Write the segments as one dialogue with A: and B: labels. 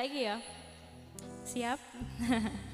A: saiki ya. Siap?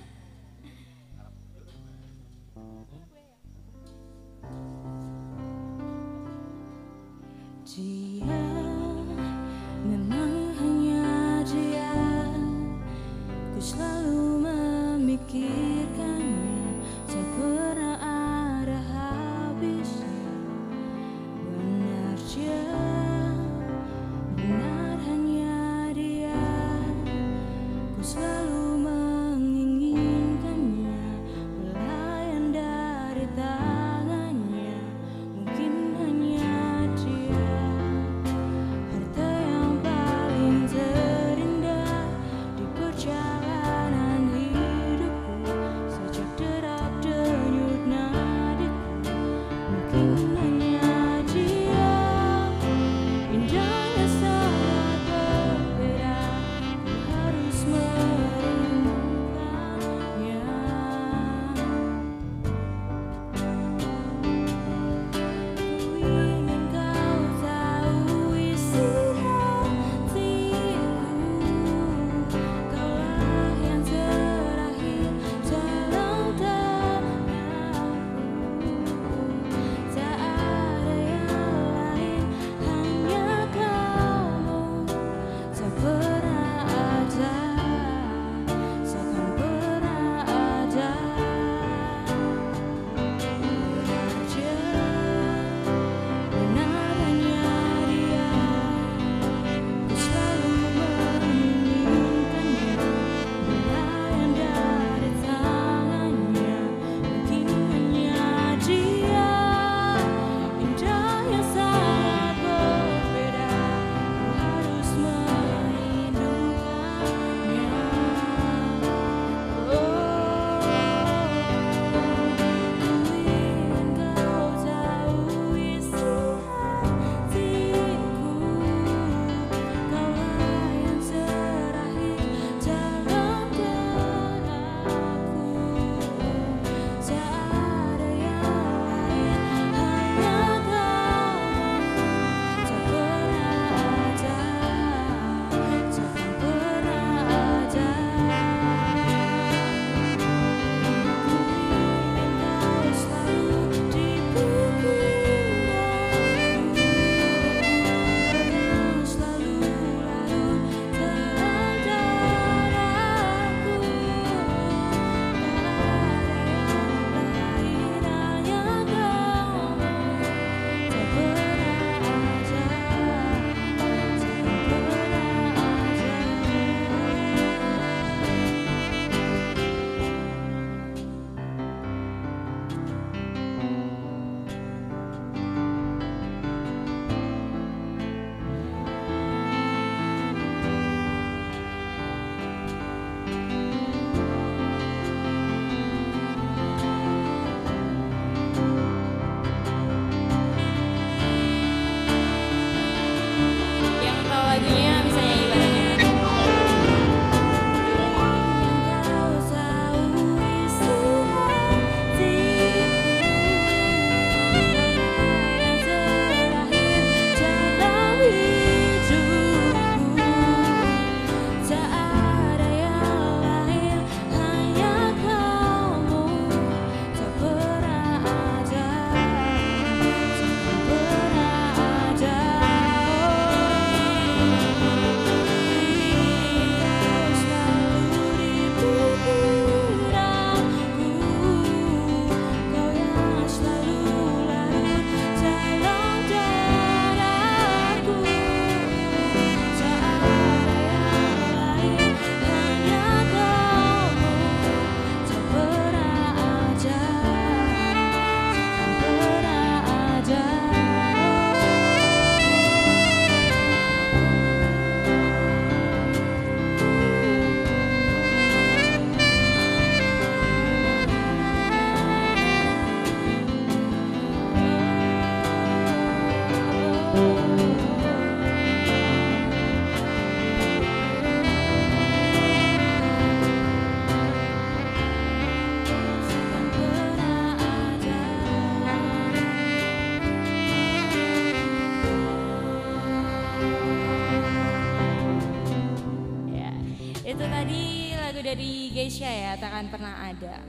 B: Itu
C: tadi lagu dari Geisha ya, takkan pernah ada.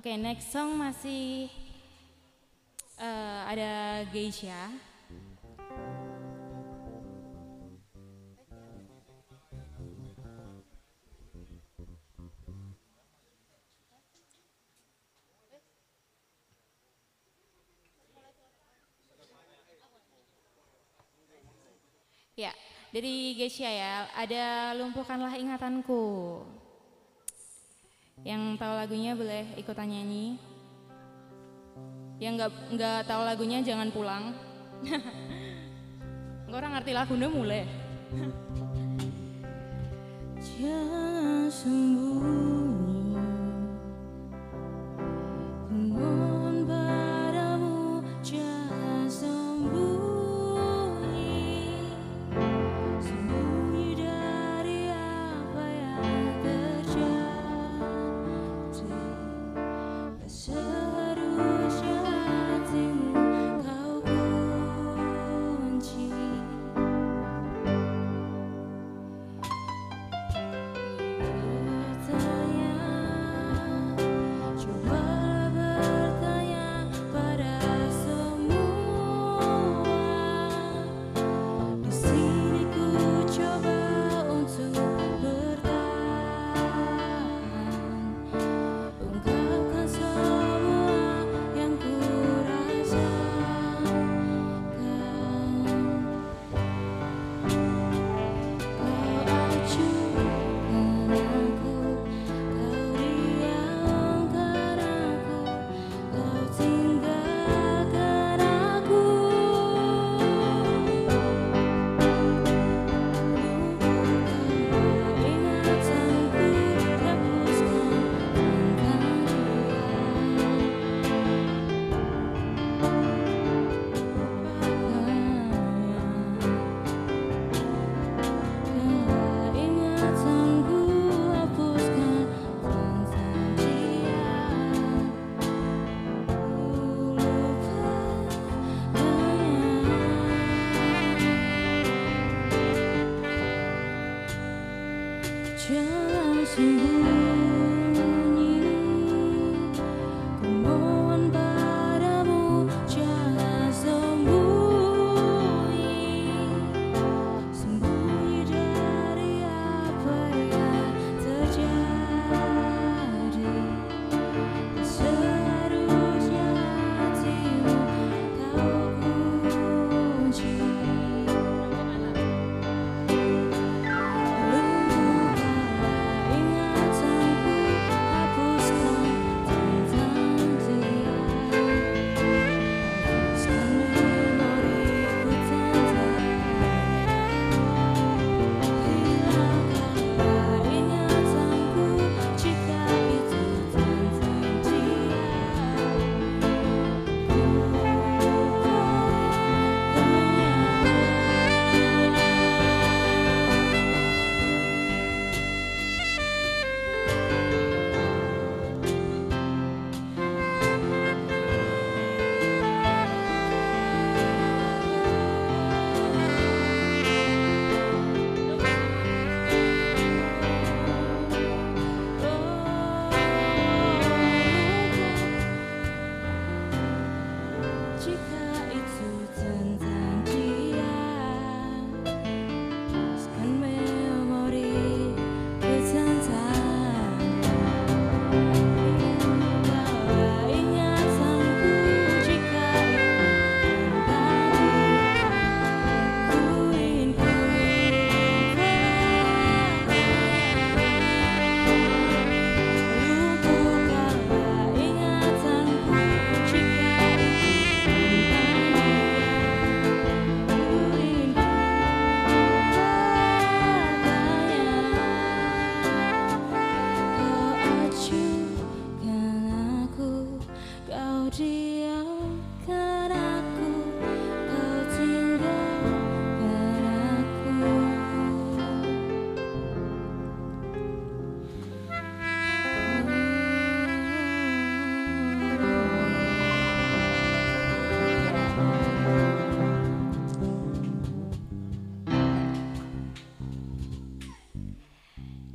C: Oke, okay, next song masih uh, ada Geisha. Ya, dari Geisha ya, ada lumpuhkanlah ingatanku. Yang tahu lagunya boleh ikutan nyanyi. Yang nggak nggak tahu lagunya jangan pulang. Orang ngerti lagunya mulai.
A: jangan sembuh.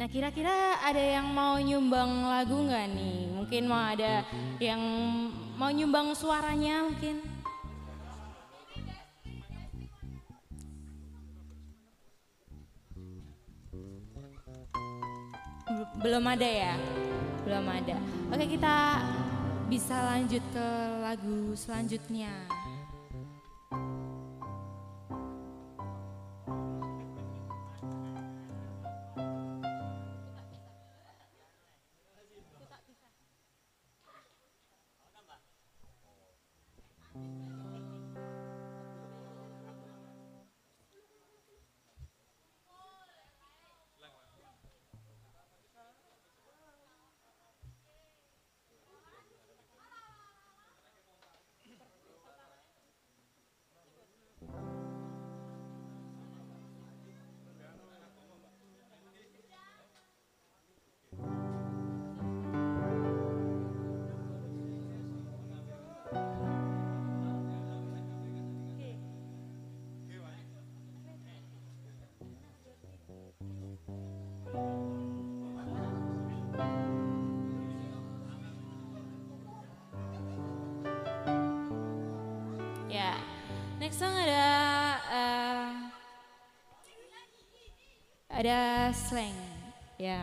A: Nah kira-kira ada yang mau nyumbang lagu nggak nih? Mungkin mau ada yang mau nyumbang suaranya mungkin? Belum ada ya? Belum ada. Oke kita bisa lanjut ke lagu selanjutnya. Ada slang. Ya.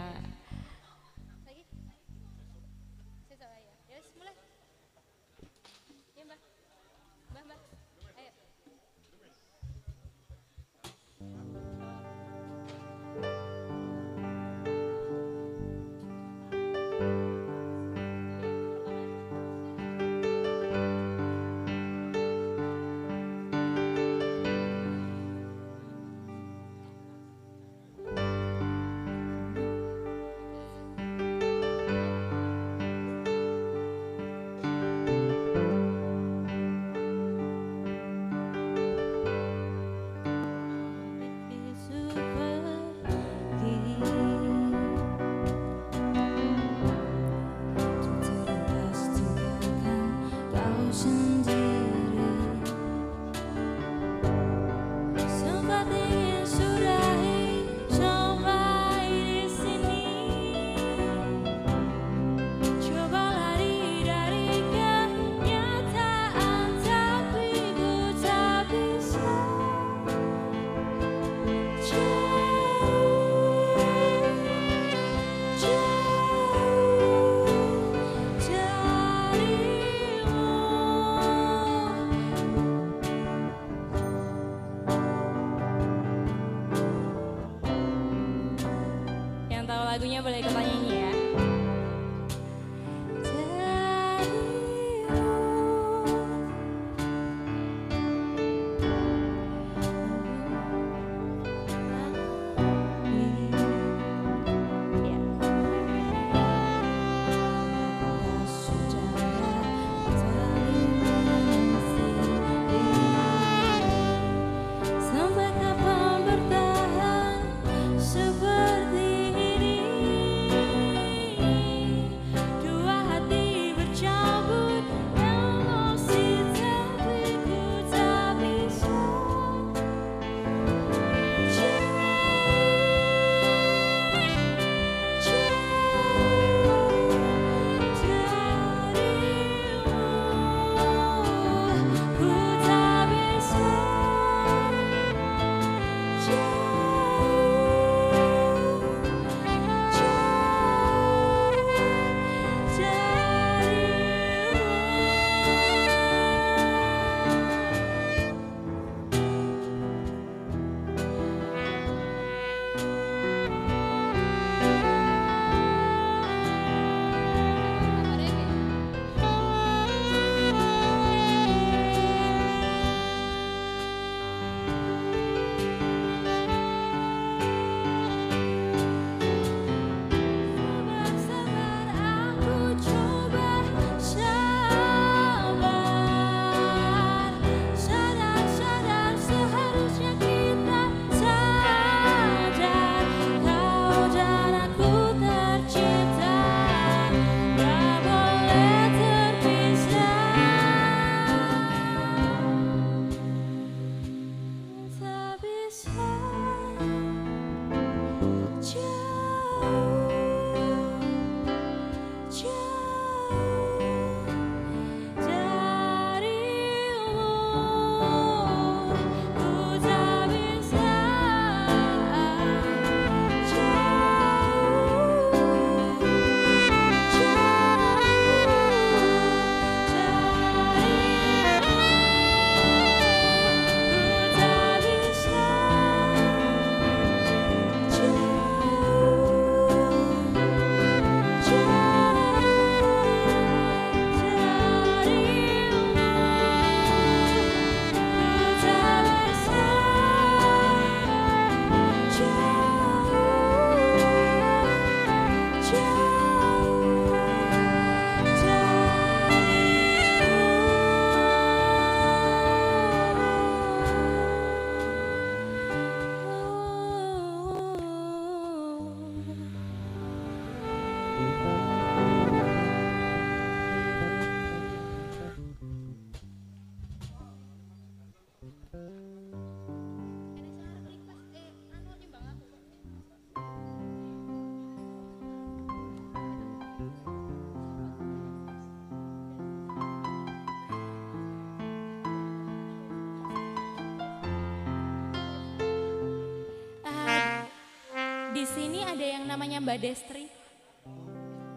C: Ada yang namanya Mbak Destri?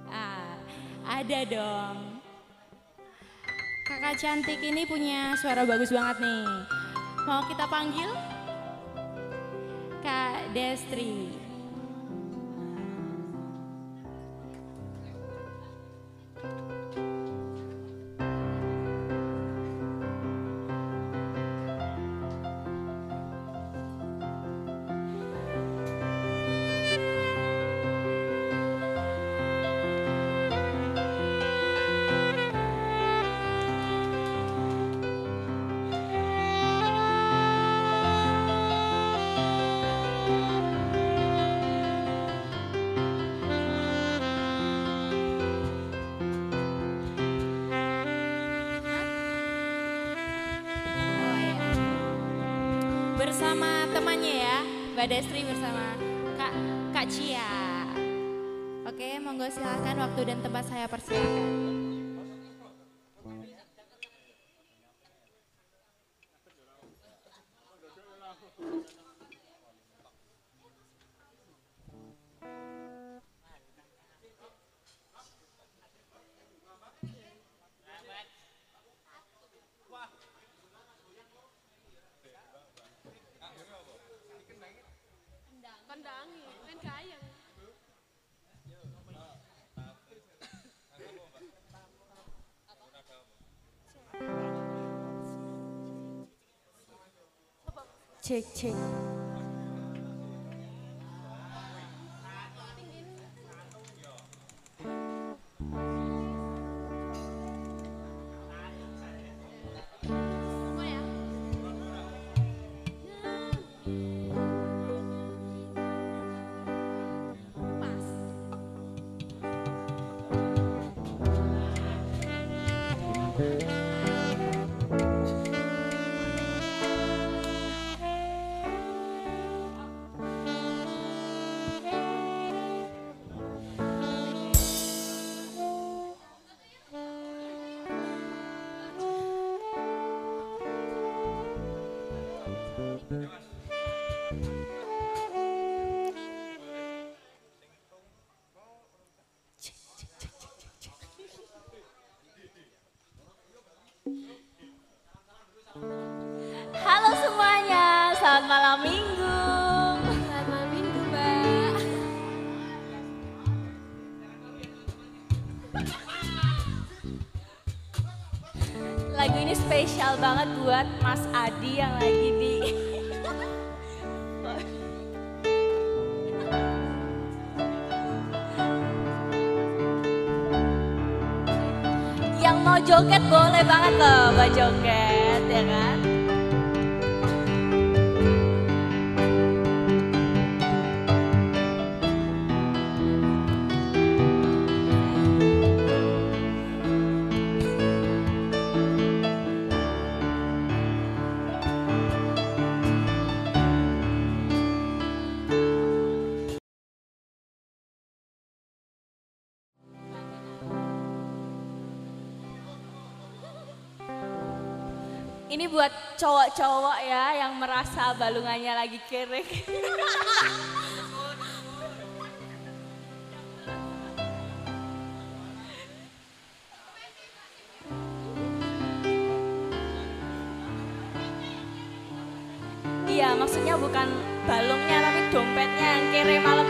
C: Ah, ada dong. Kakak cantik ini punya suara bagus banget nih. Mau kita panggil? Kak Destri. Mbak Destri bersama Kak Kak Cia. Oke, monggo silakan waktu dan tempat saya persilakan.
D: Check, check. Spesial banget buat Mas Adi yang lagi di Yang mau joget boleh banget loh buat joget cowok-cowok ya yang merasa balungannya lagi kering. Iya, maksudnya bukan balungnya tapi dompetnya yang kere malam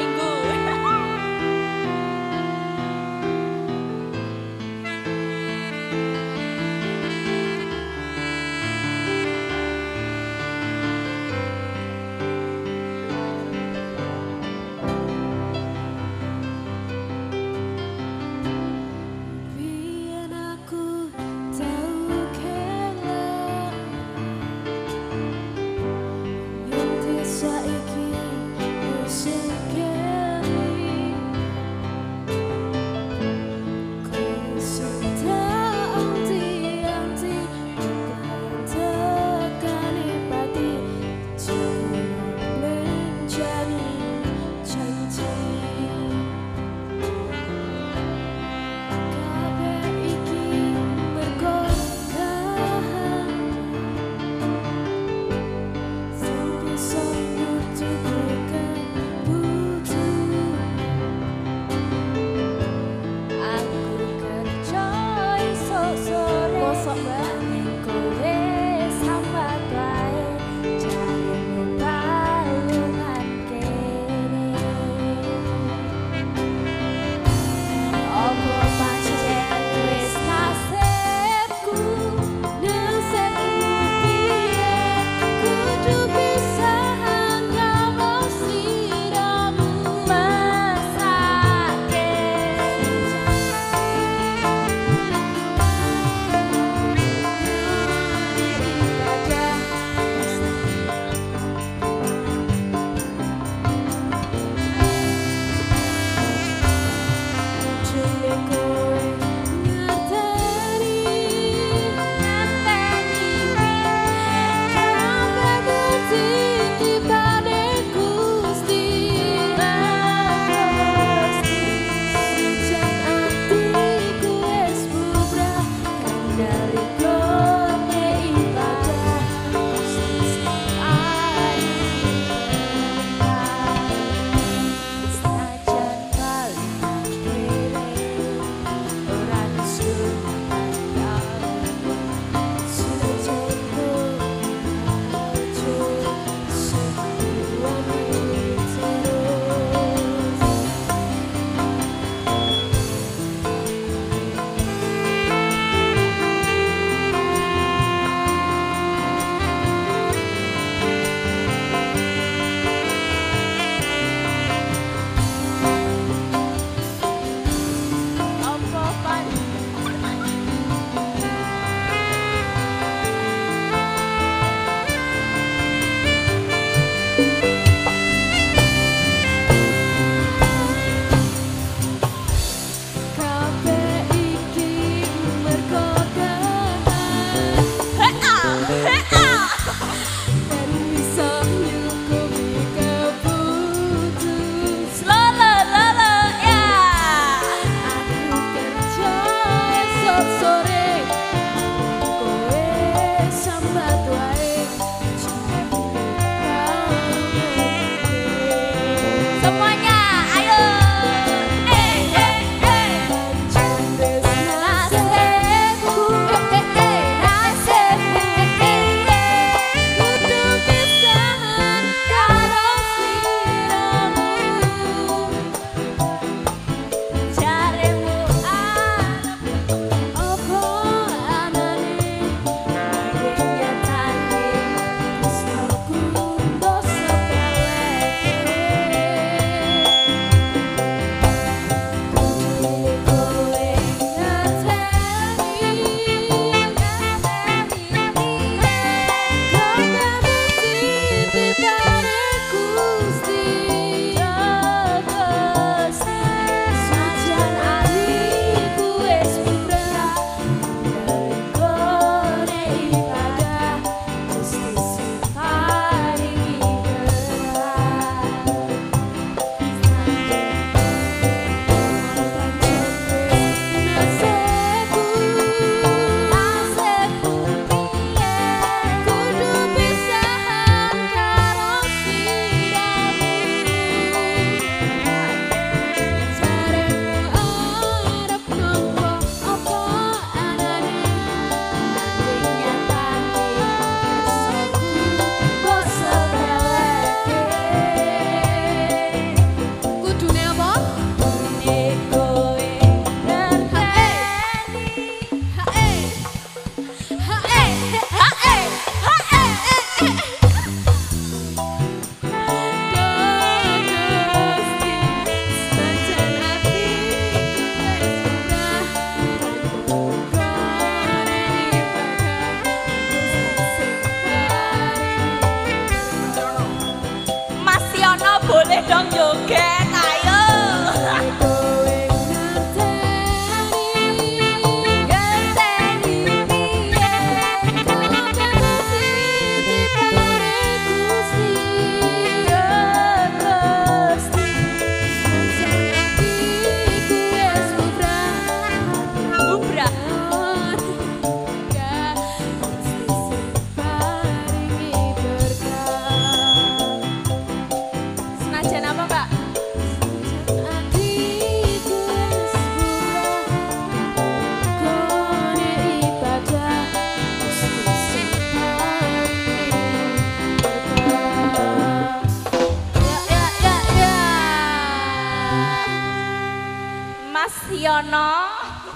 D: Mas Yono.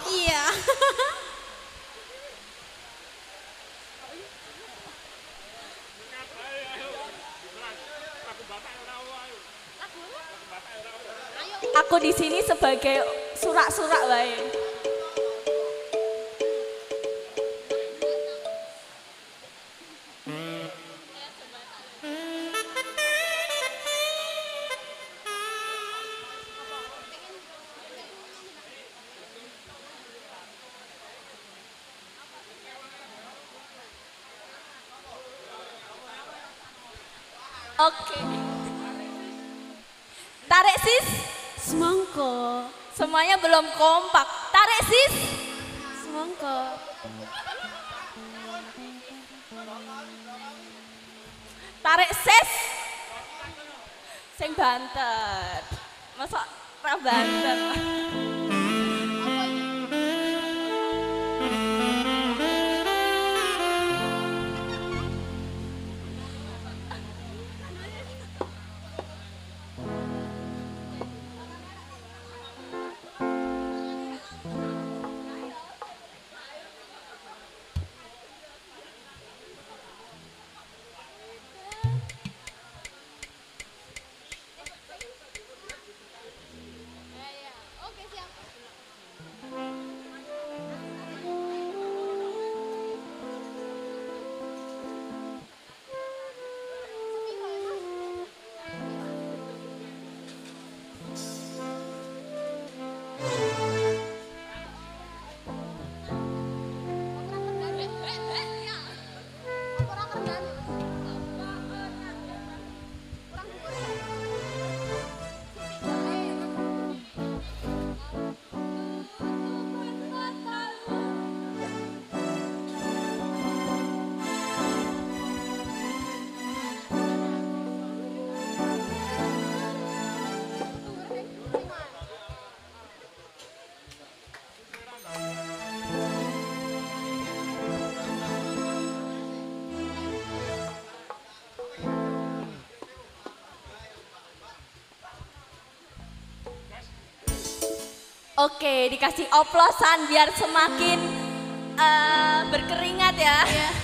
E: Iya.
D: Aku di sini sebagai surak-surak lain. belum kompak. Tarik sis.
E: Semongko.
D: Tarik sis. Sing bantet. Masa ra Hmm.
E: Oke, dikasih oplosan biar semakin eh, berkeringat ya. Joget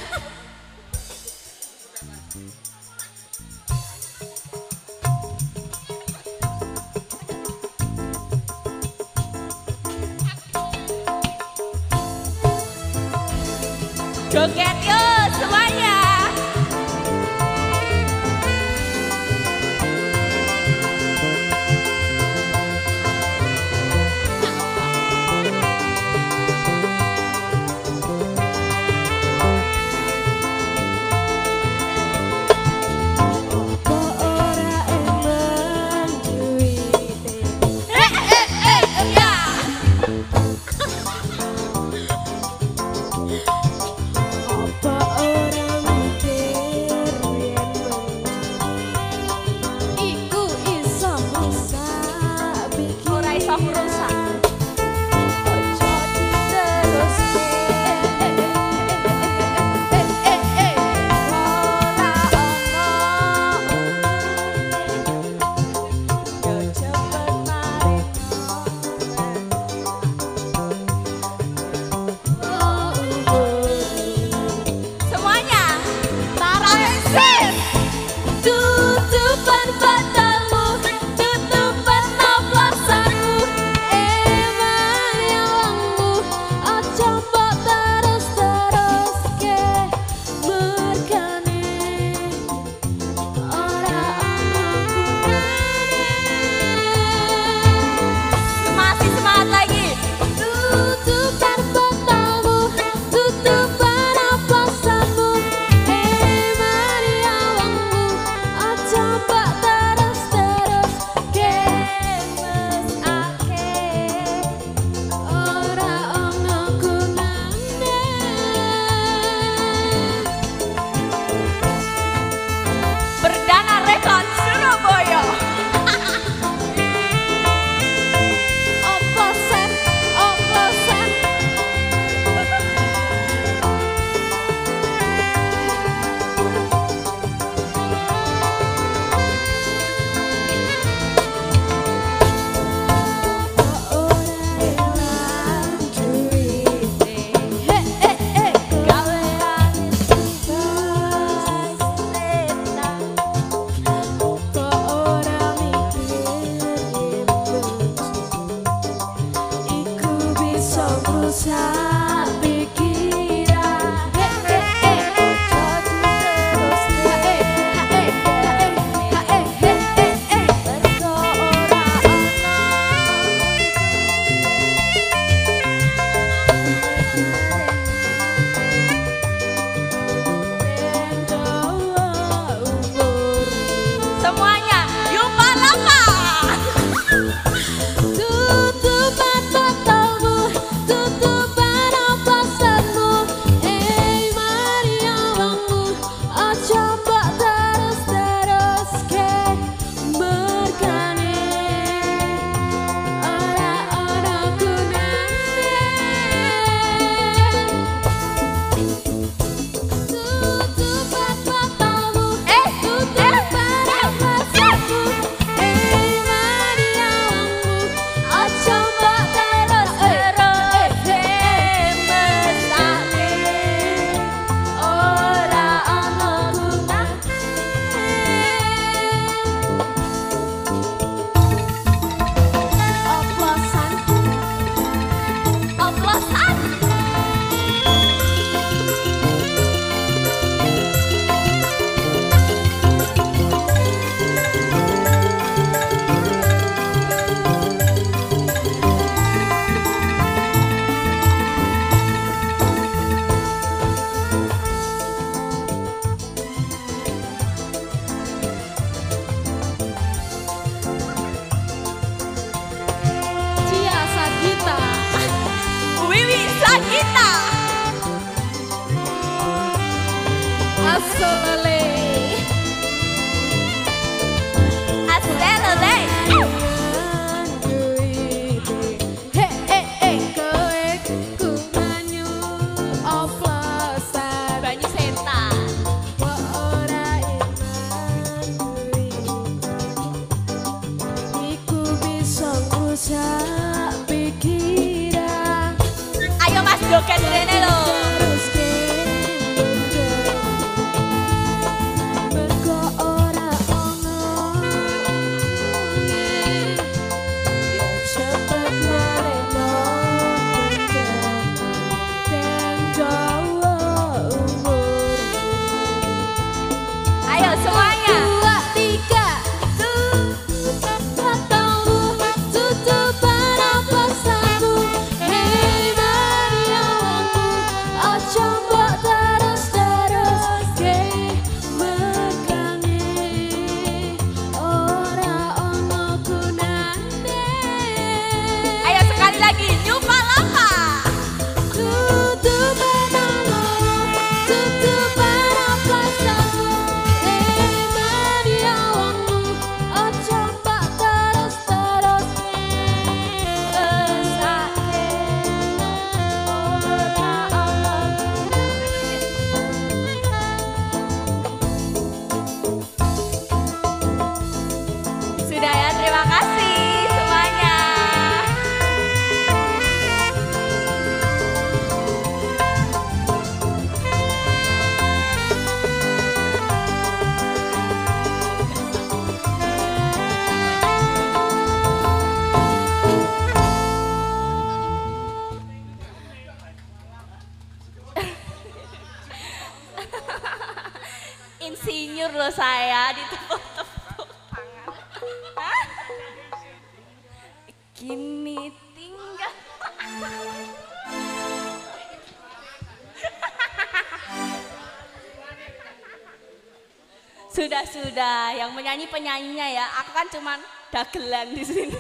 D: menyanyi penyanyinya ya. Aku kan cuman dagelan di sini.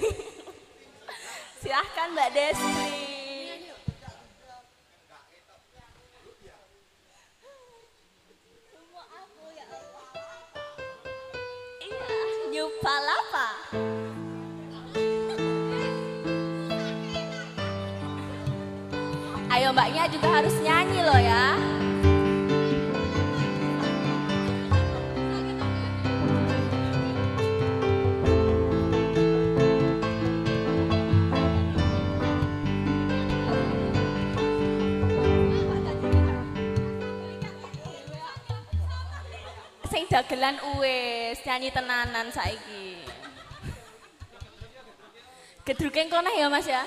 D: Silahkan Mbak Destri. Nyanyi tenanan saiki. Gedruke kono ya Mas ya.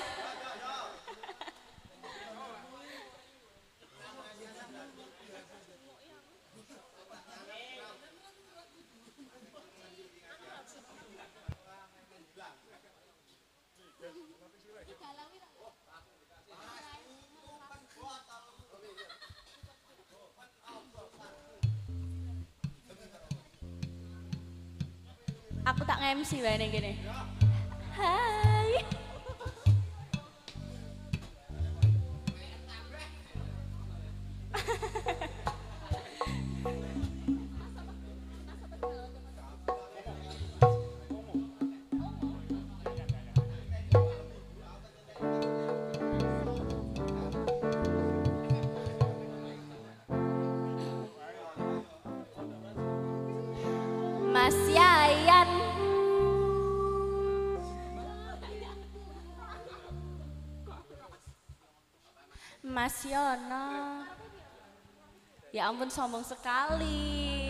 D: Aku tak nge-MC Mas Yono. Ya ampun sombong sekali.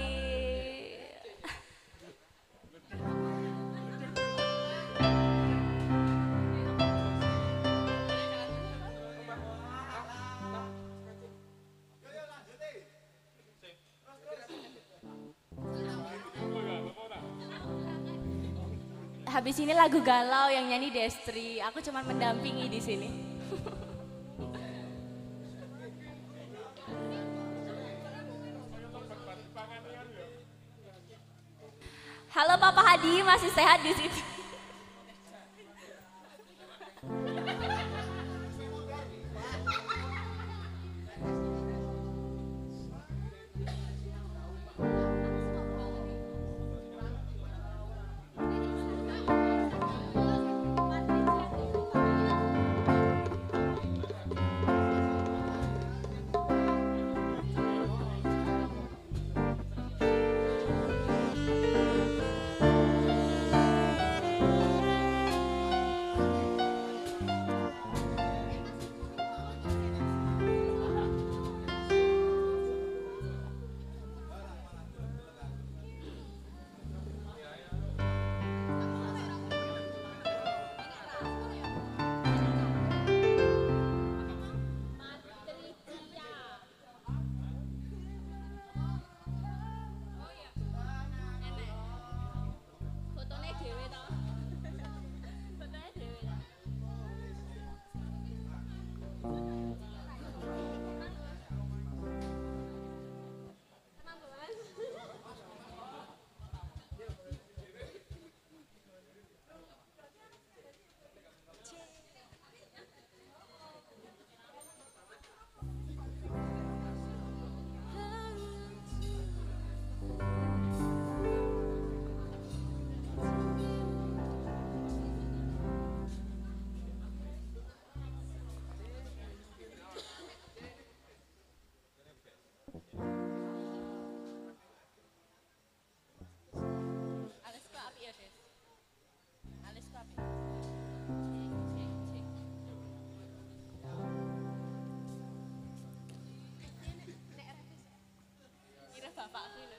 D: Habis ini lagu galau yang nyanyi Destri. Aku cuma mendampingi di sini. Masih sehat di sini? Và phạm.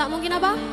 E: tak mungkin apa?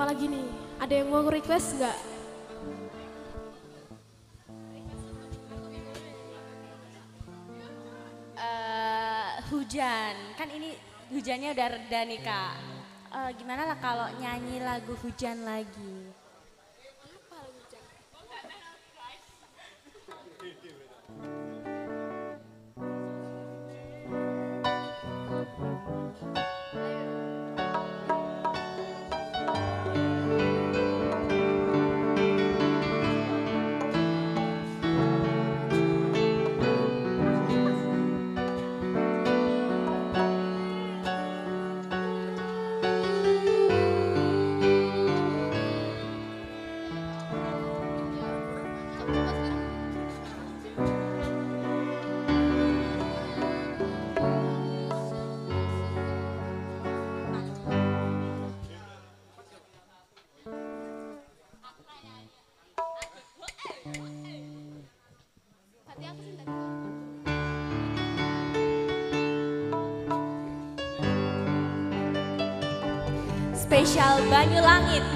E: apa lagi nih? Ada yang mau request nggak?
D: Uh, hujan, kan ini hujannya udah reda nih kak. Uh, gimana lah kalau nyanyi lagu hujan lagi?
E: Spesial Banyu Langit.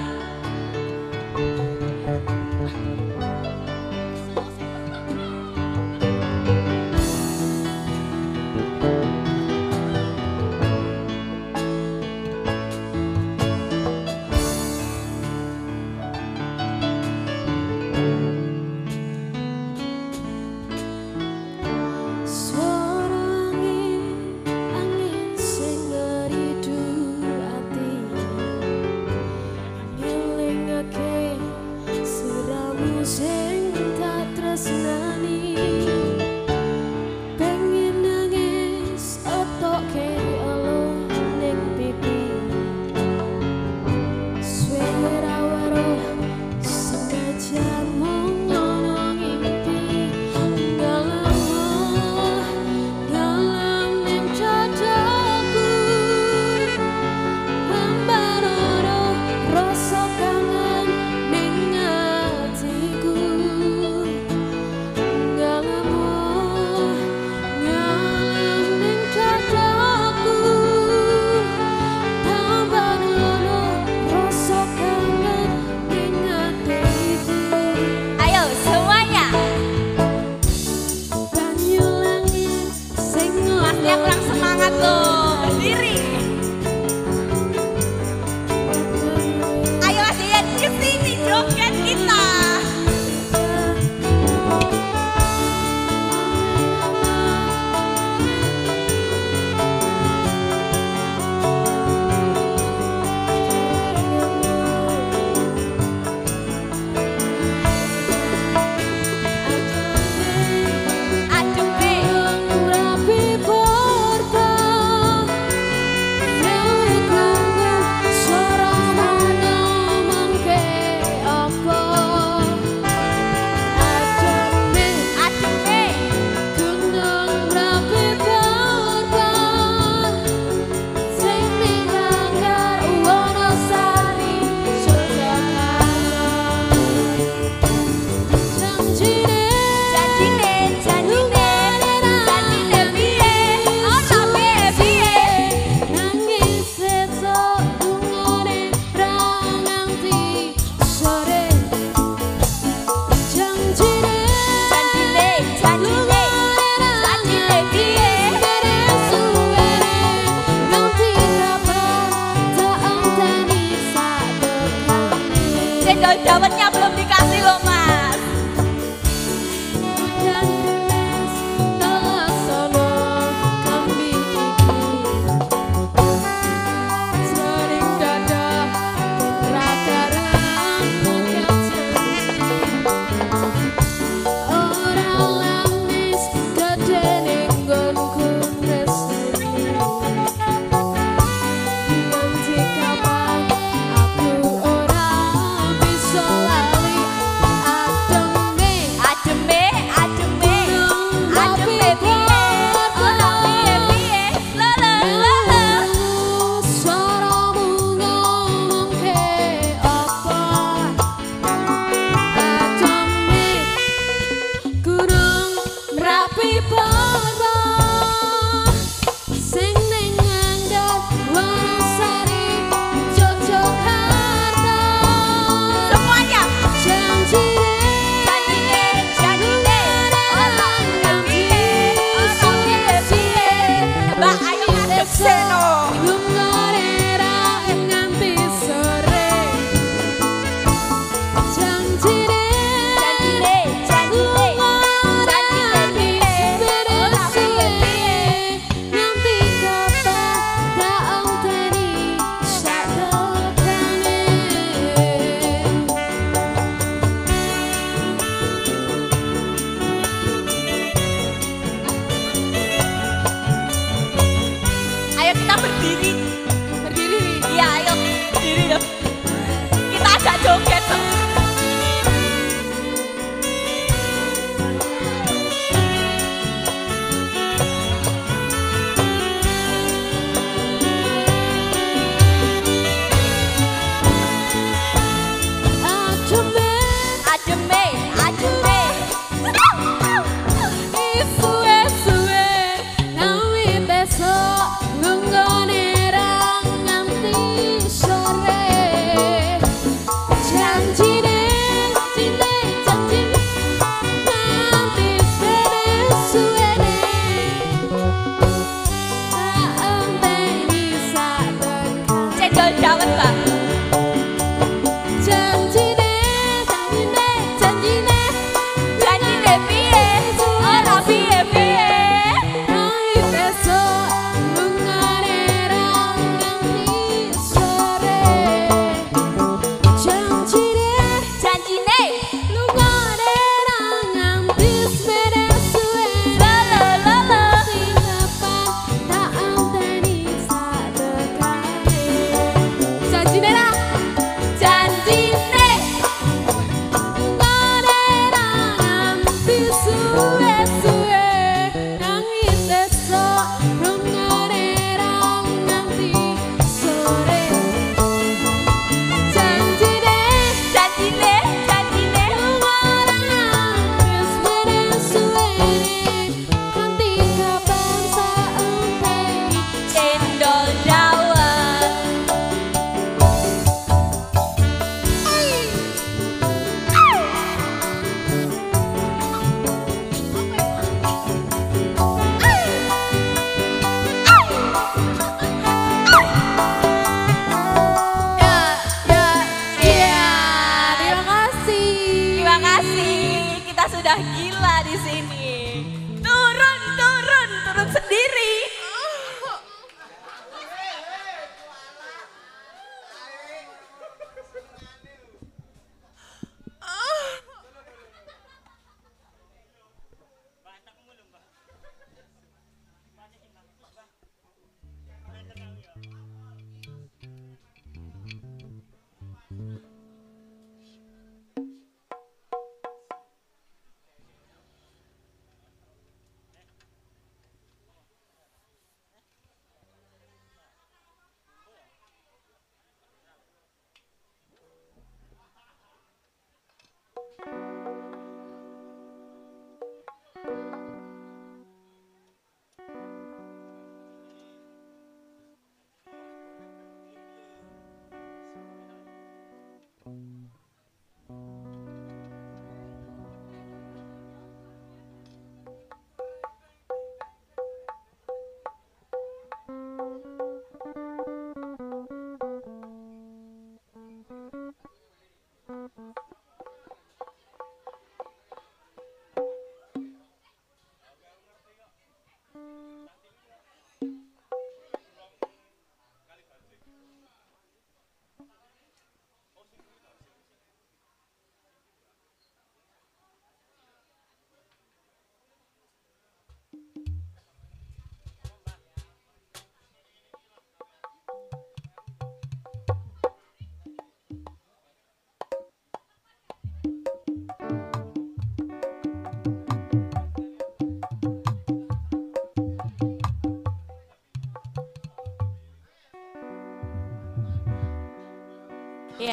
E: Dawetnya belum dikasih loh mas.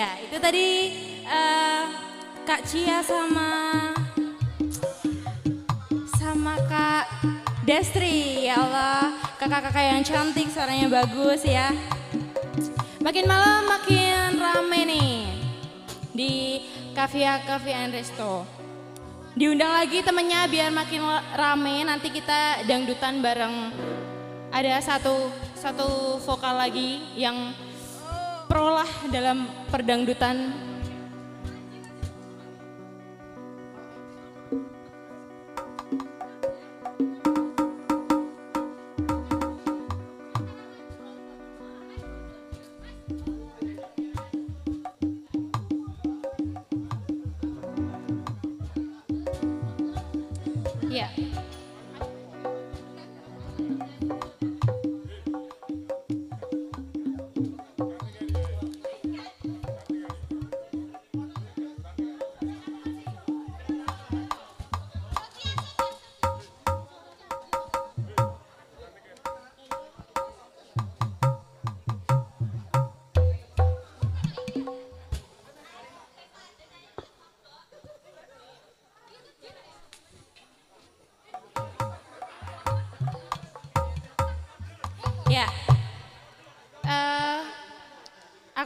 C: Ya, itu tadi eh, Kak Cia sama sama Kak Destri. Ya Allah, kakak-kakak yang cantik, suaranya bagus ya. Makin malam makin rame nih di Kavia Cafe and Resto. Diundang lagi temennya biar makin rame. Nanti kita dangdutan bareng. Ada satu satu vokal lagi yang pro lah dalam perdangdutan.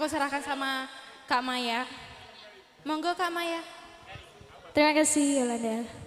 C: Aku serahkan sama Kak Maya. Monggo Kak Maya.
E: Terima kasih Yolanda.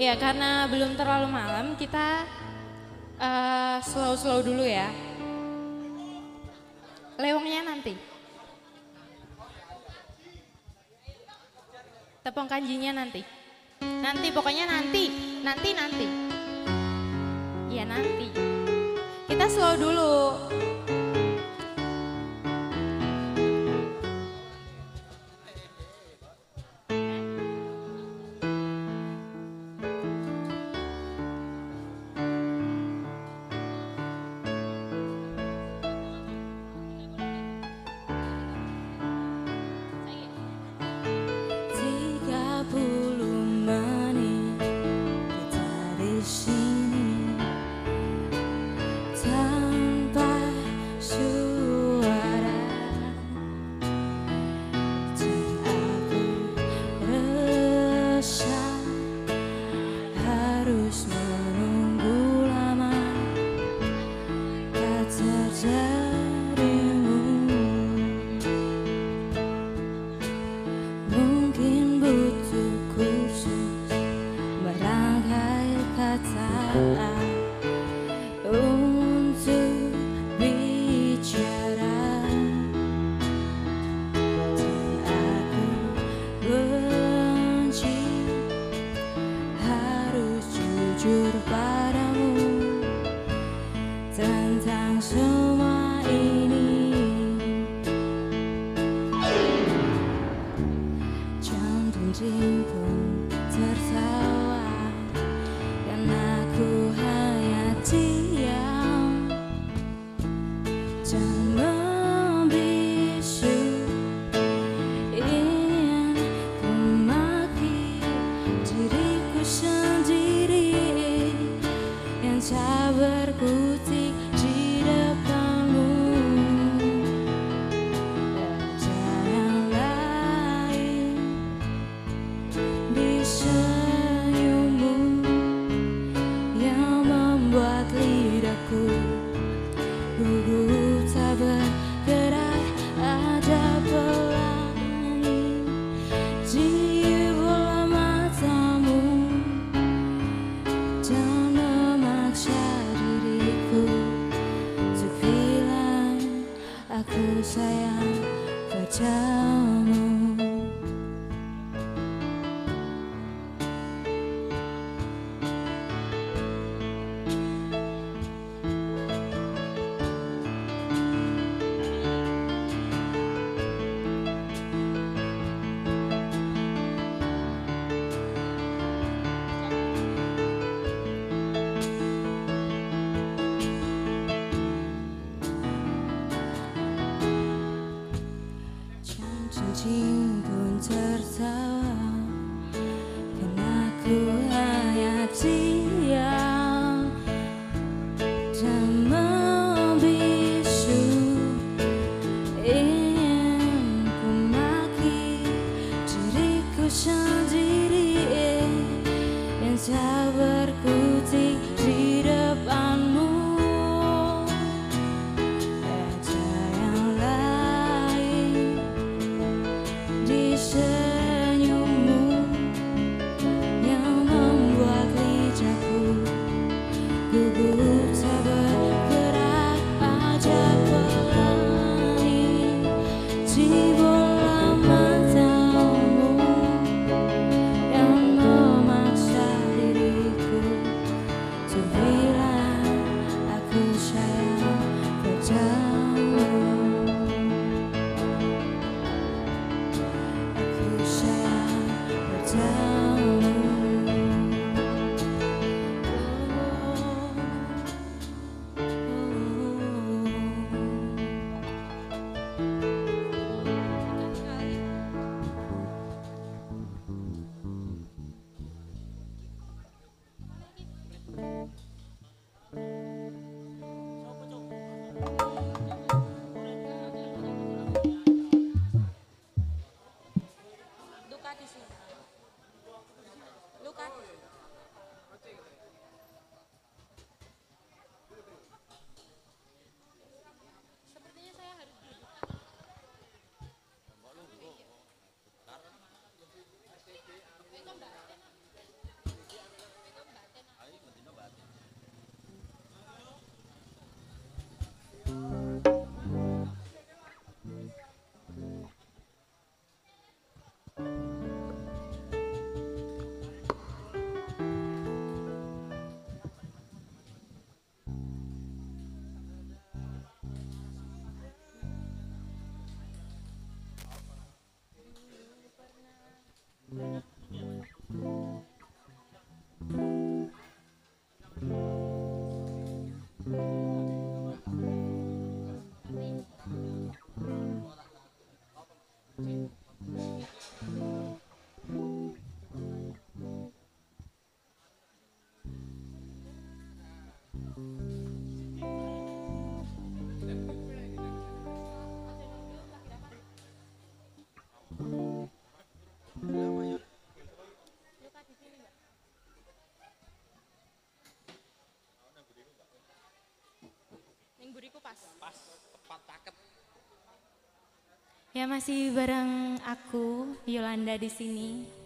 A: Ya karena belum terlalu malam kita uh, slow-slow dulu ya. Lewongnya nanti. Tepung kanjinya nanti. Nanti pokoknya nanti, nanti nanti. Ya nanti. Kita slow dulu. Mm-hmm. buriku pas.
C: Pas, tepat taket.
A: Ya masih bareng aku Yolanda di sini.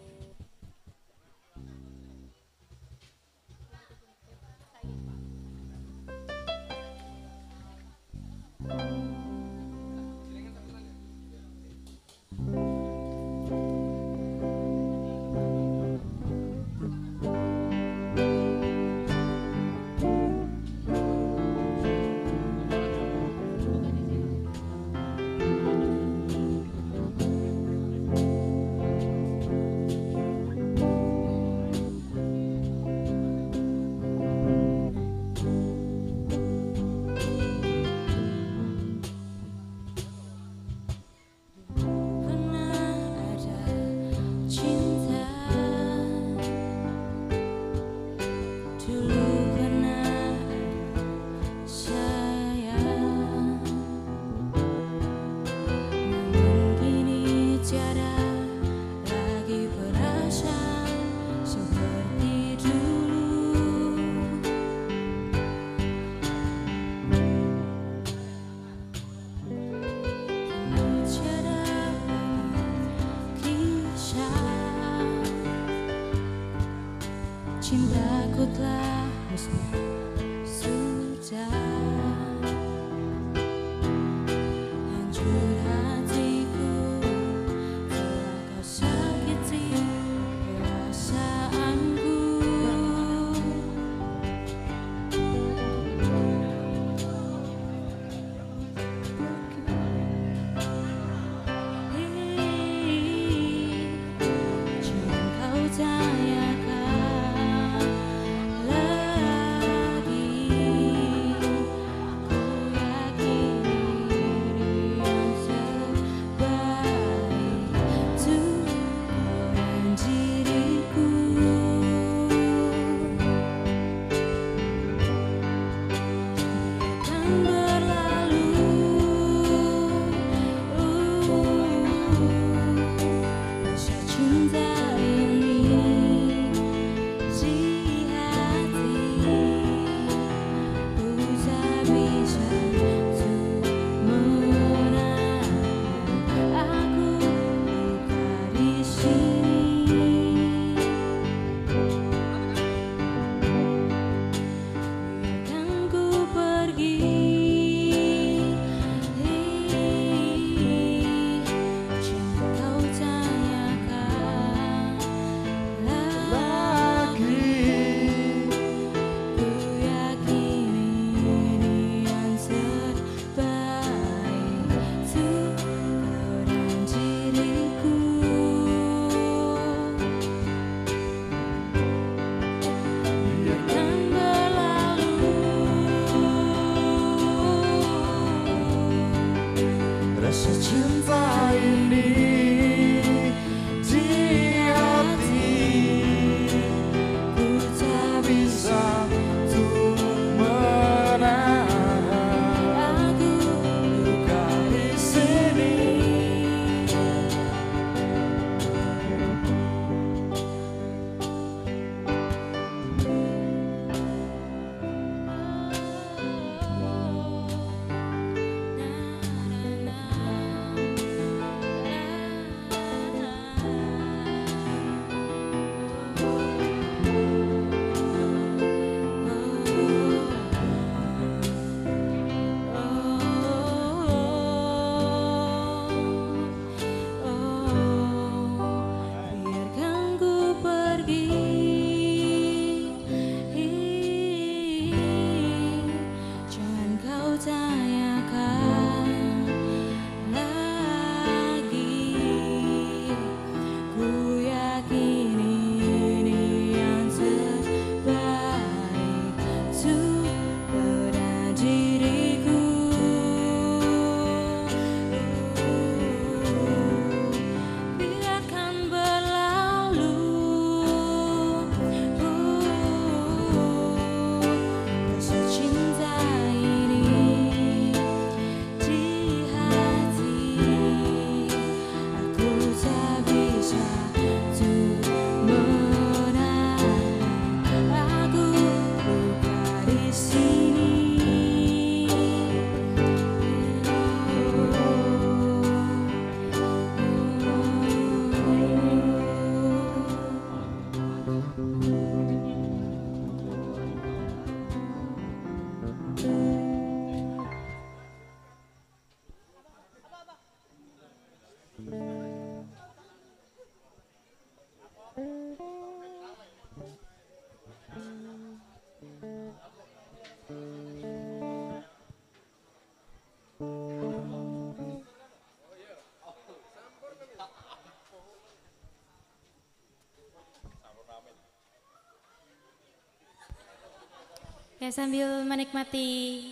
C: Ya sambil menikmati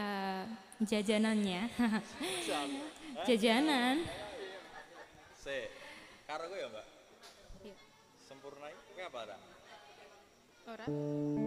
C: uh, jajanannya. Jajanan.
A: Se, karo ya mbak. Iya. Sempurna apa ada? orang.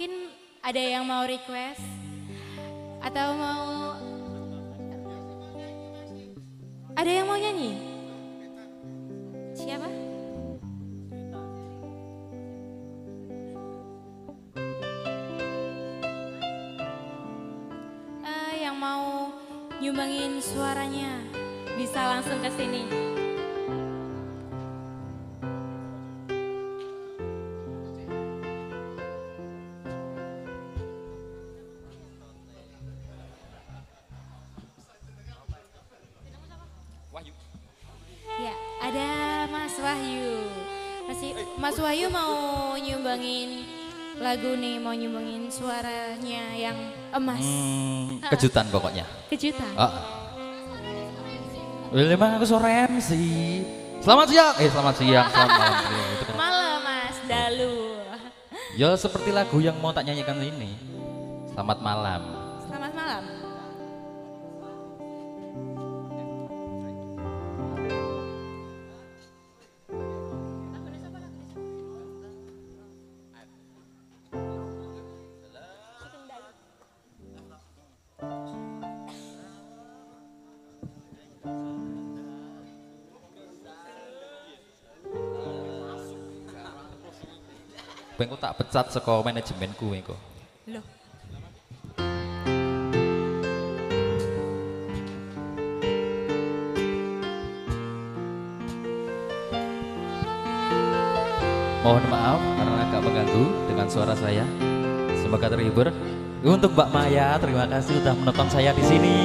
A: Mungkin ada yang mau request atau mau ada yang mau nyanyi? Siapa? Uh, yang mau nyumbangin suaranya bisa langsung ke sini. lagu nih mau nyumbangin suaranya yang emas.
F: Hmm, kejutan pokoknya.
A: Kejutan.
F: Ah. Oh. Memang aku suara MC. Selamat siang. Eh selamat siang. Selamat malam.
A: malam Mas Dalu.
F: Ya seperti lagu yang mau tak nyanyikan ini. Selamat malam. engko tak pecat saka manajemenku engko.
A: Lho.
G: Mohon maaf karena agak mengganggu dengan suara saya. Semoga terhibur. Untuk Mbak Maya, terima kasih sudah menonton saya di sini.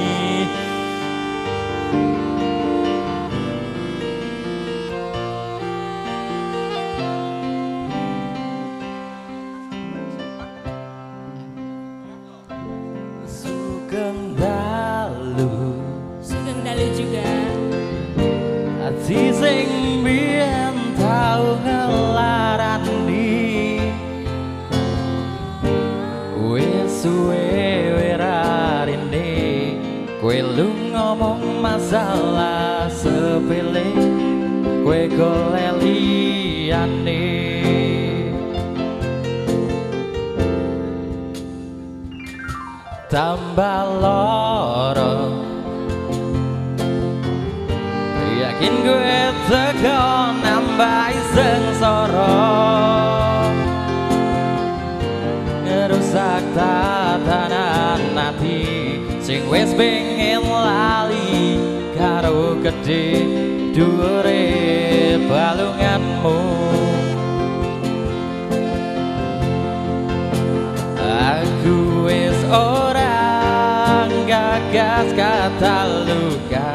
G: balas kata luka.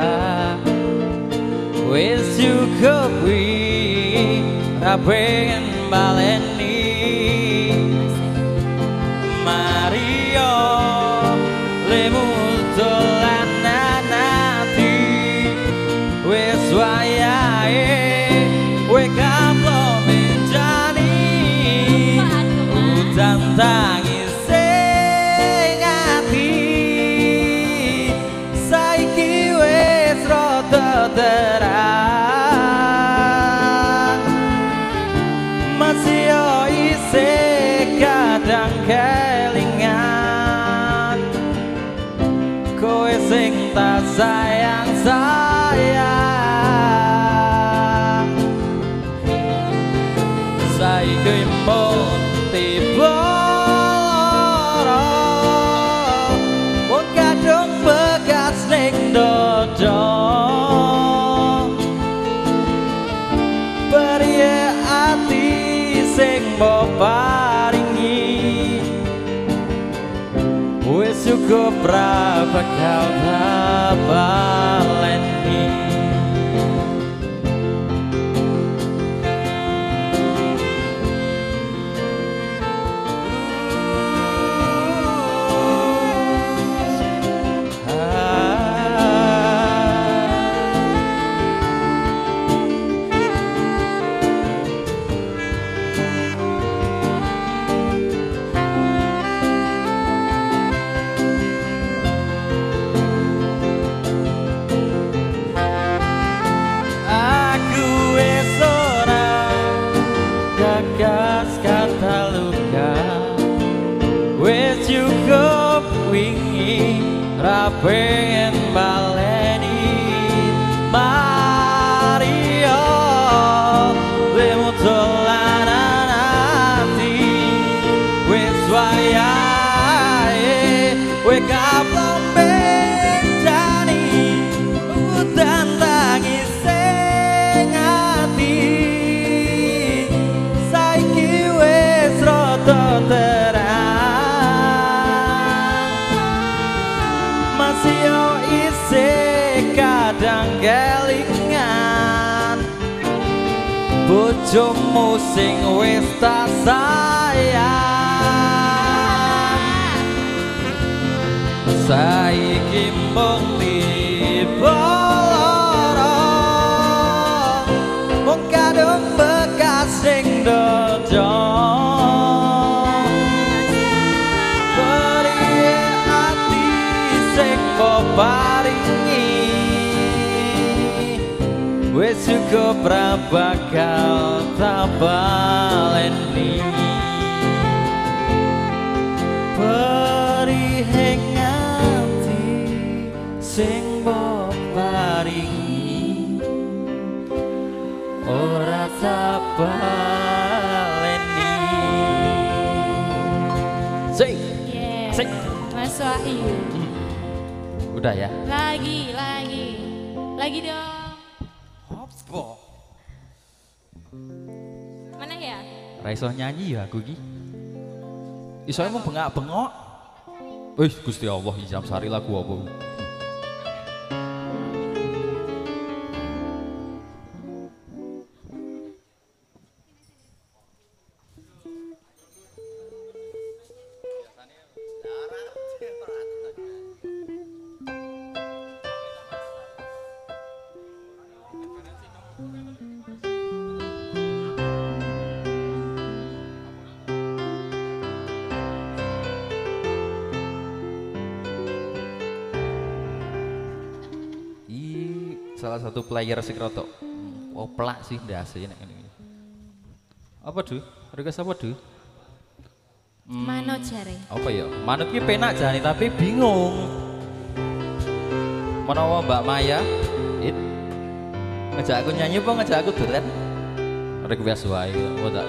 G: Wis cukup wi Ra pengen balen pra kamu sing wis tak sayang. Saiki mung tiba kopra bakal tak baleni Periheng sing mbok Ora tabaleni. Sing,
C: yeah.
G: sing
C: Mas Wahyu. Hmm.
G: Udah ya Ra iso nyanyi ya aku ki. Iso emang bengak-bengok. Wih, Gusti Allah, ijab sari lagu apa? Sing rotok. Oh, pelak sih ndase nek ngene. iki. Apa, Du? Request apa, Du?
C: Mano jare.
G: apa ya manut ki penak jane tapi bingung menawa Mbak Maya it ngejak aku nyanyi apa ngejak aku duet request wae oh tak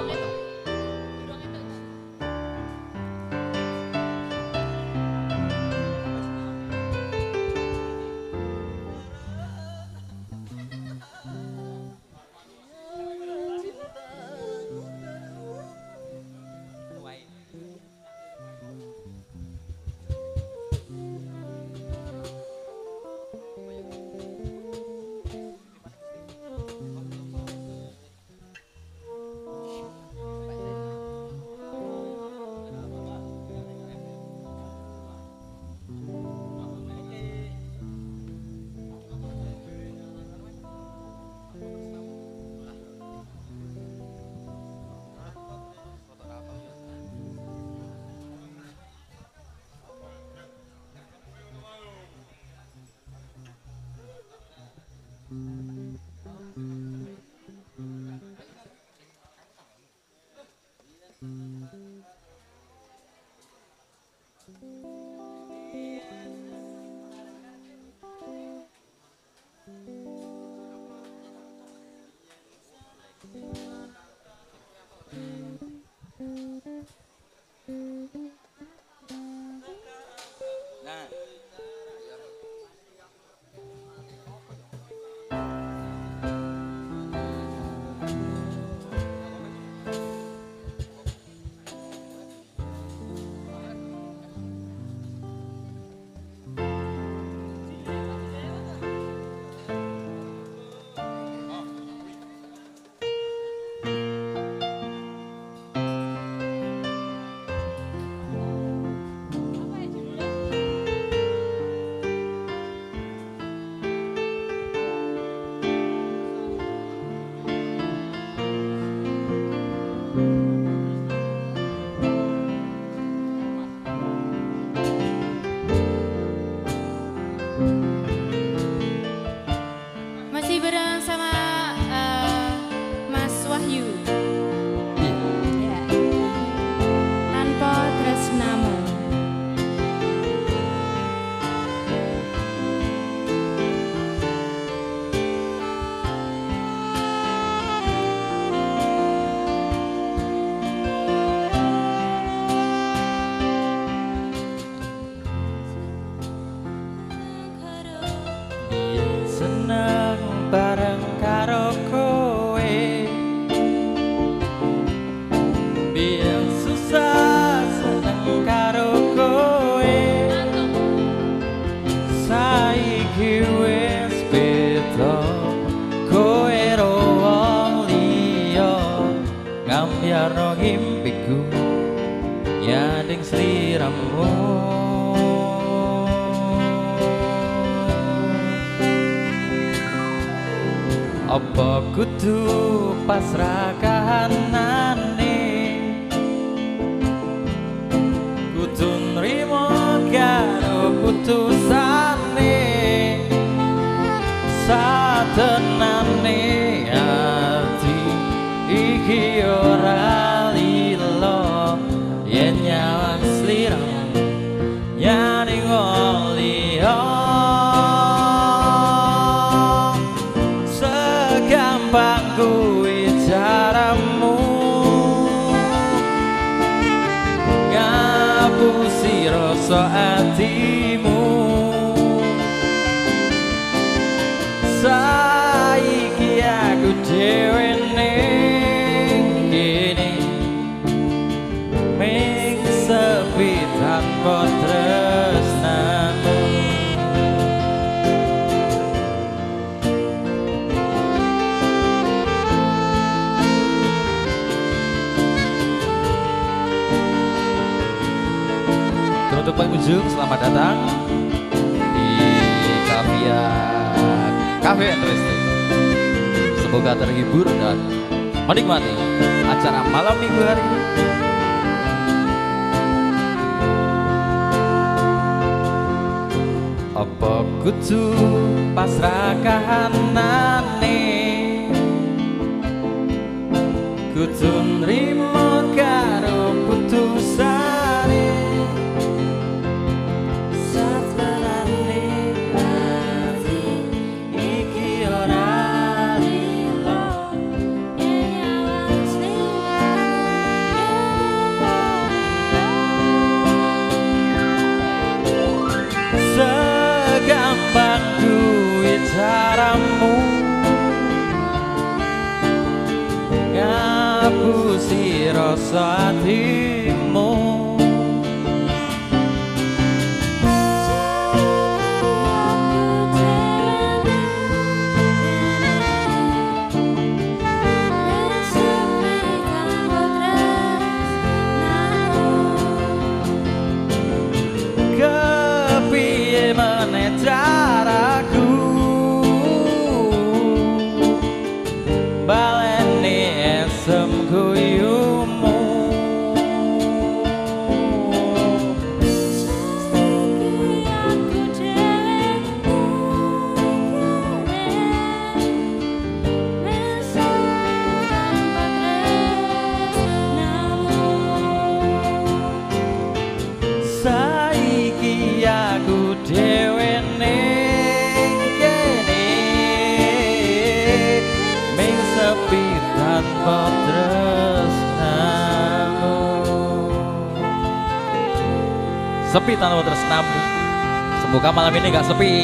F: ini gak sepi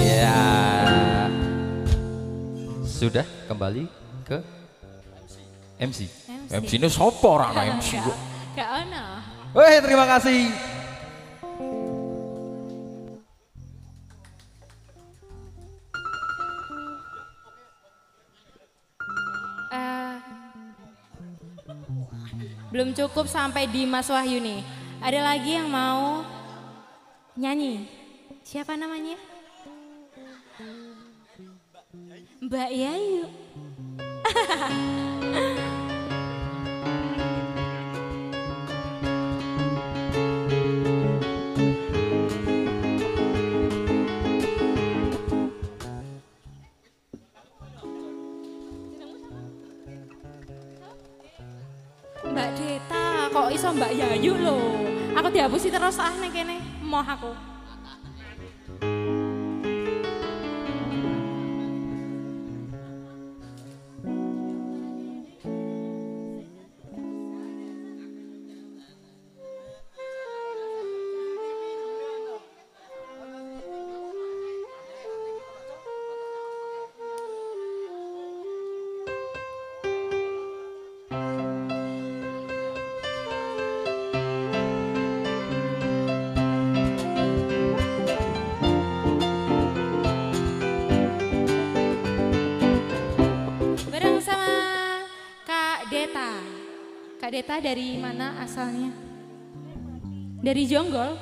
F: ya. Sudah kembali ke MC MC, ini sopo orang MC kok
C: Gak ono.
F: Weh terima kasih
C: Eh, belum cukup sampai di Mas Wahyu nih. Ada lagi yang mau nyanyi. Siapa namanya? Mbak Yayu. Mbak Deta, kok iso Mbak Yayu lho? Aku dihapusi terus ah ning kene. Moh aku. Dari mana asalnya? Dari Jonggol?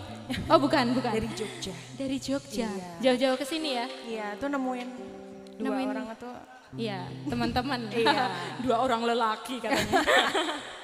C: Oh bukan, bukan.
H: Dari Jogja.
C: Dari Jogja.
H: Iya.
C: Jauh-jauh ke sini ya?
H: Iya, tuh nemuin dua
C: Nemuin.
H: orang itu
C: Iya, teman-teman.
H: Iya.
C: Dua orang lelaki katanya.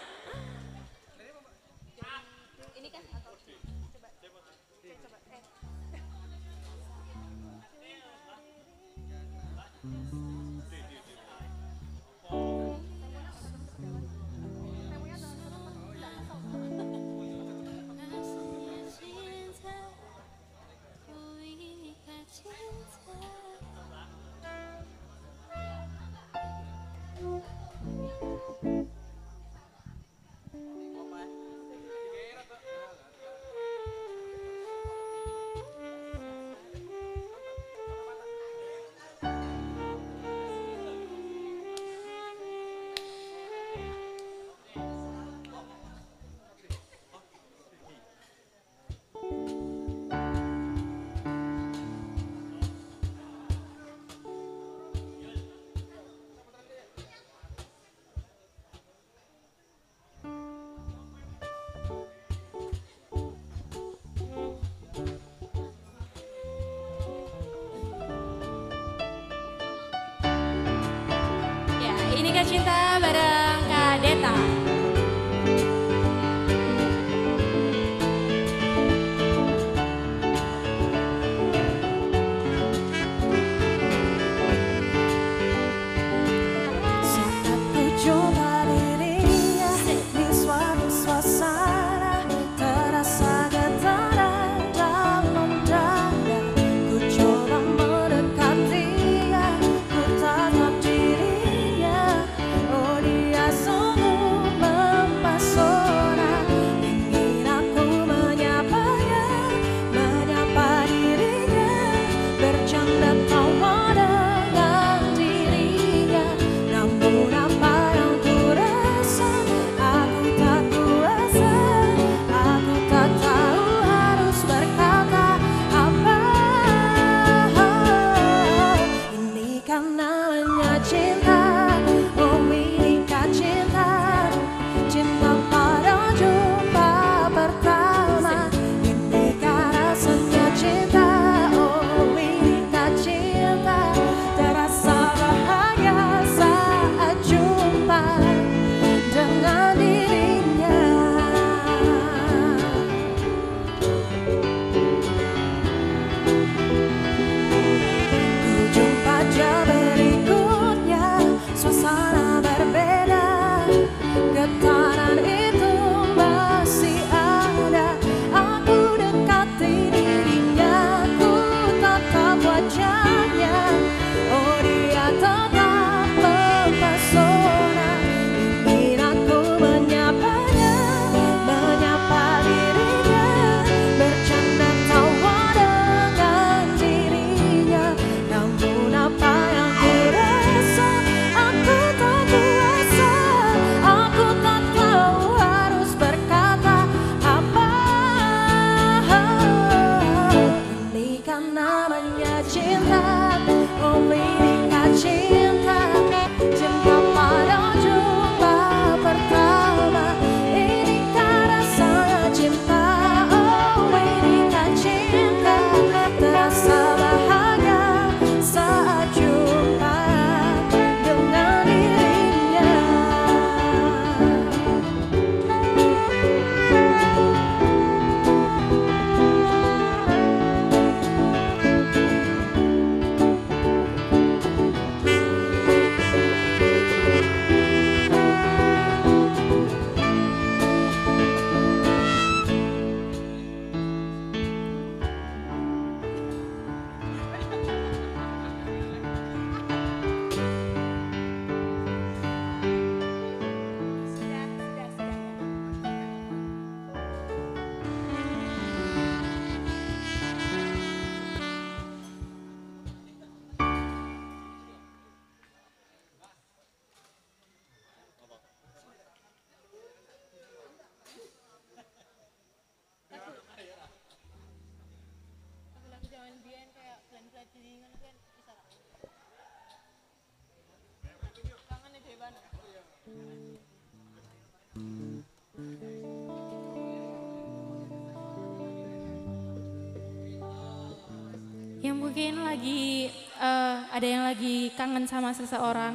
E: mungkin lagi uh, ada yang lagi kangen sama seseorang.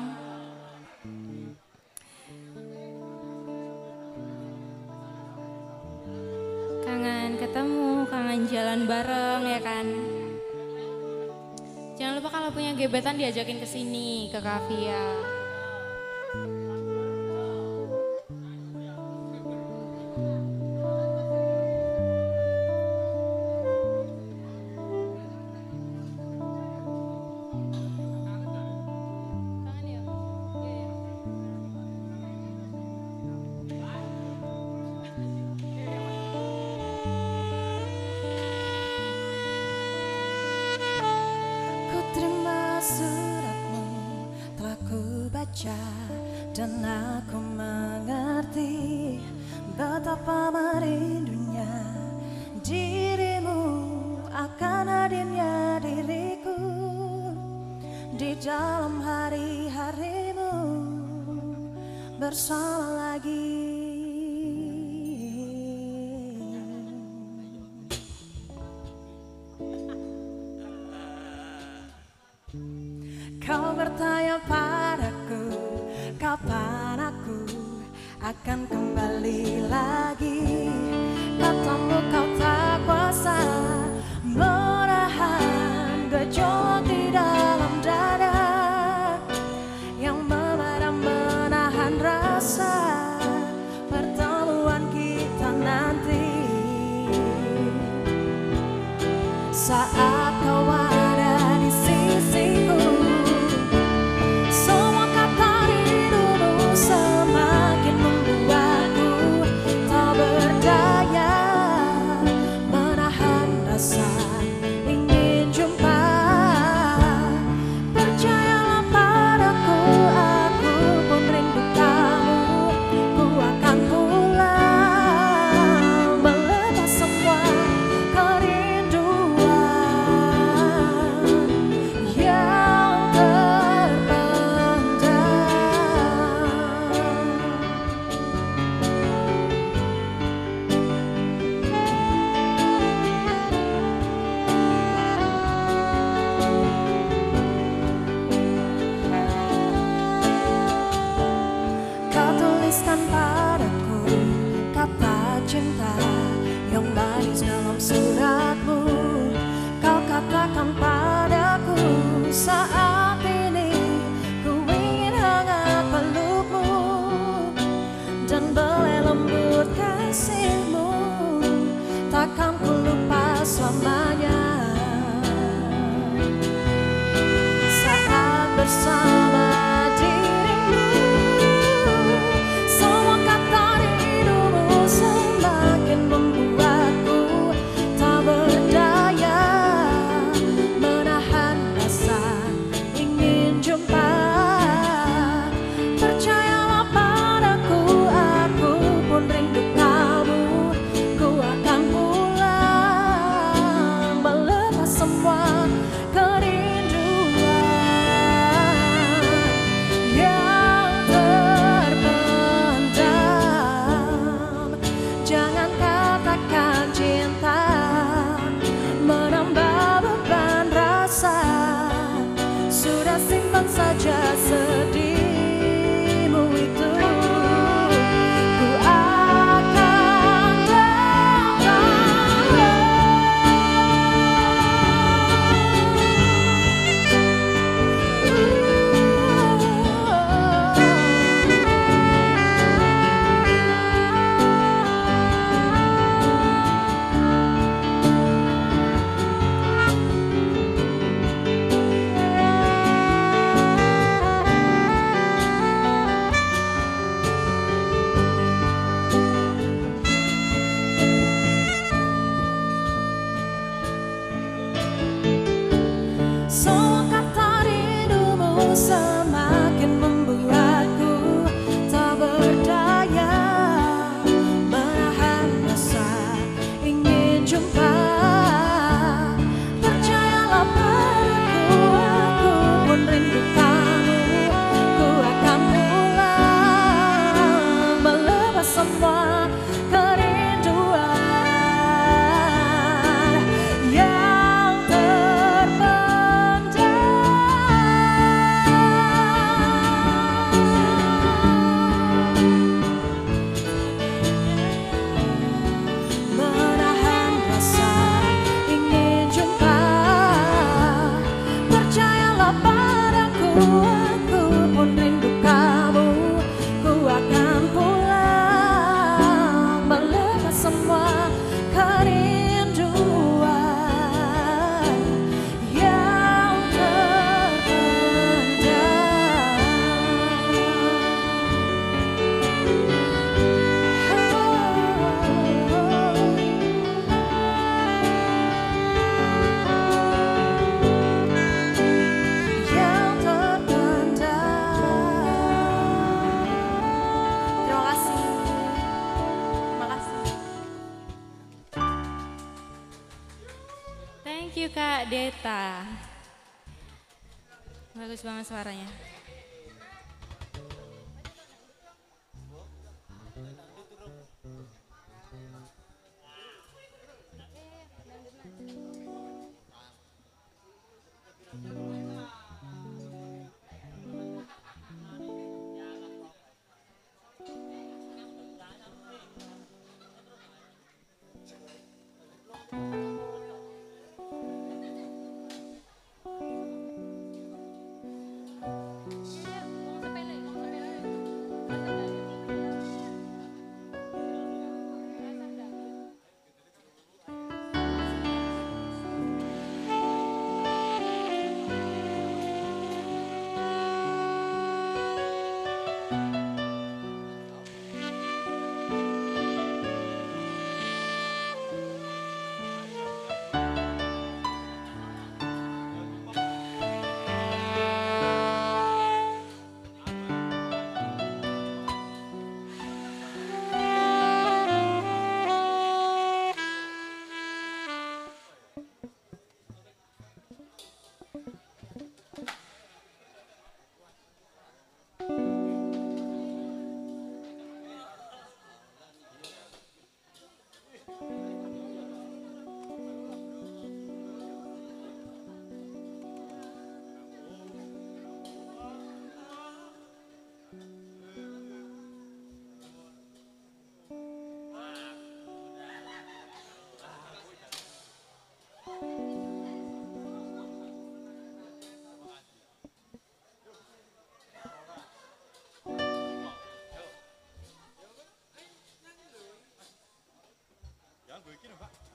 E: Kangen ketemu, kangen jalan bareng ya kan. Jangan lupa kalau punya gebetan diajakin ke sini, ke Kavia.
A: người ký đồng phạm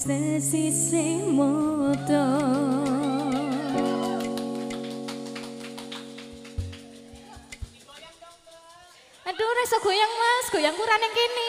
A: sesisih moto
C: Aduh rasa goyang Mas, goyang kurang yang kini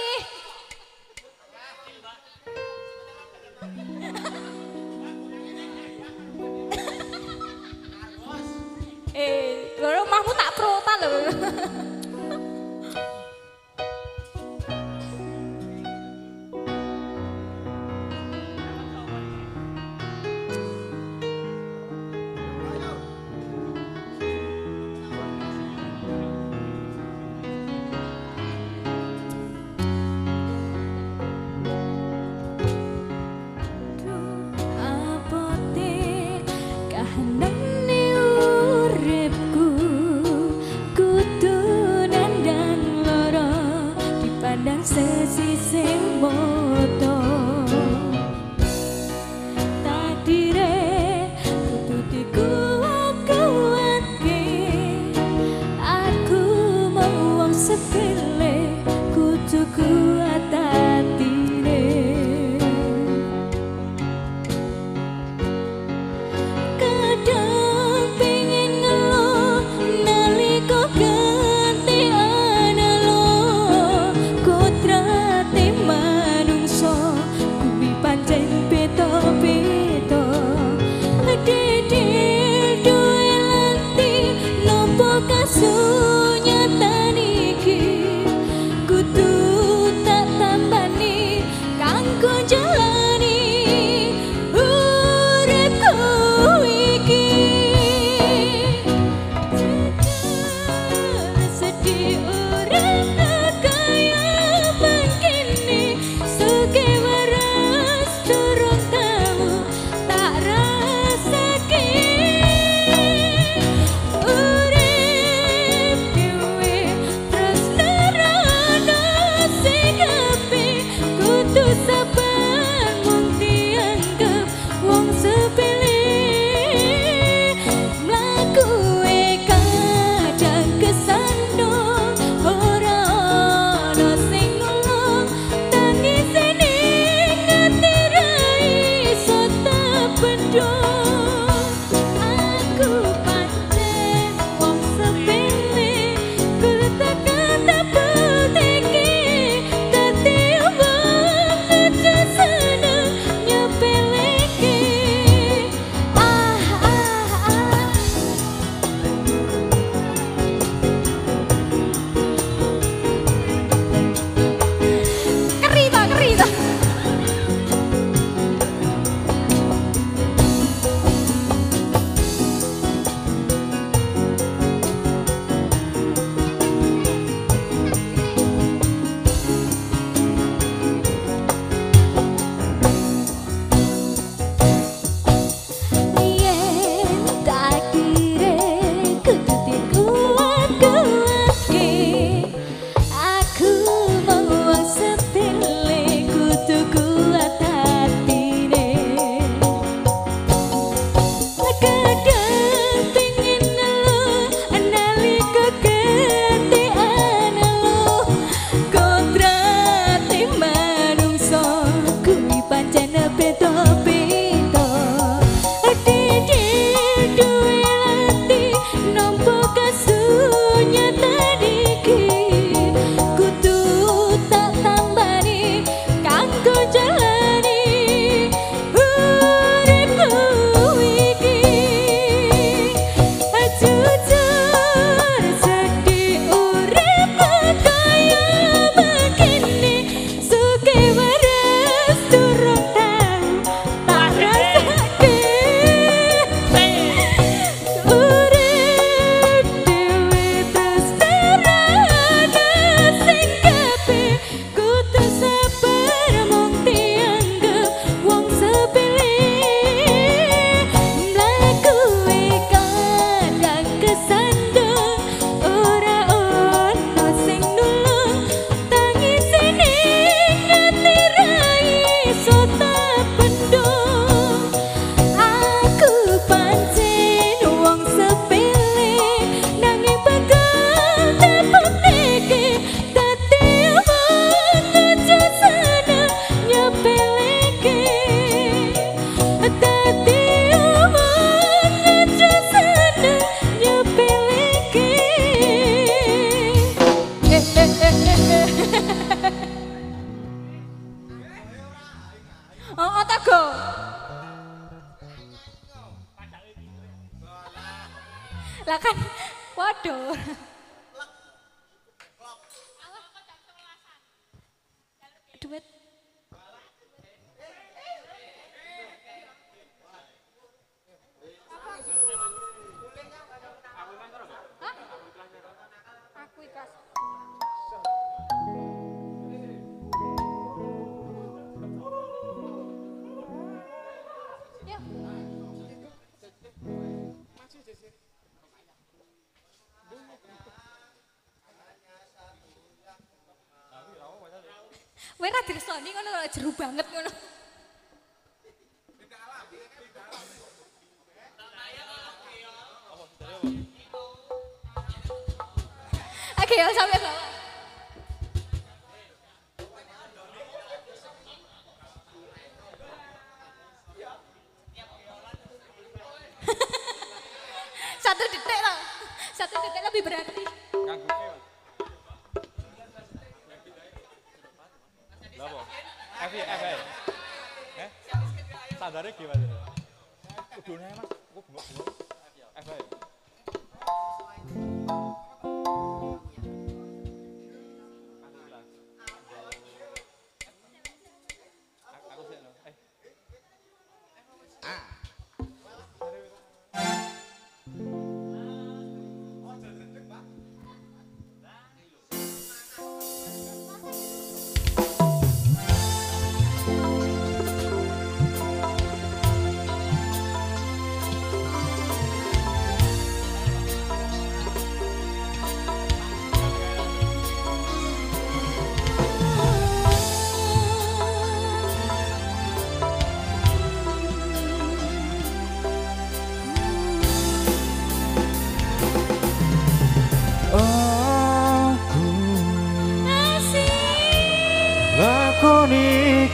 E: banget ngono.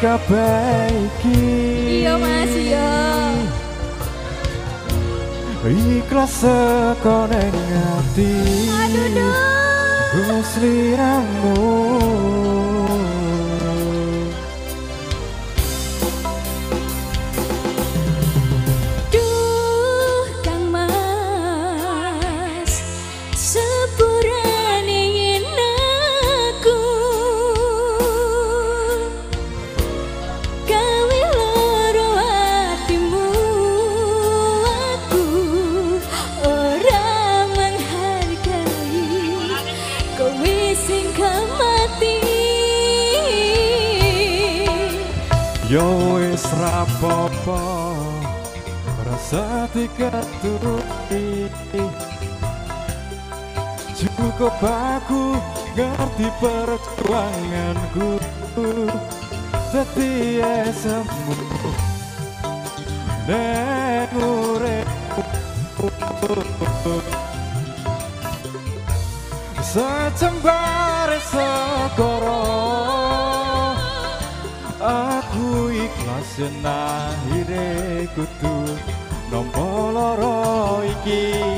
I: kabaiki
E: iya mas iya.
I: Ikhlas sekoneng hati
E: aduh duh
I: kusliramu diketuti Cukup aku ngerti perjuanganku. Setia semu. Neng urepku Secembar sekorong aku ikhlas
A: senahire kutu aqui.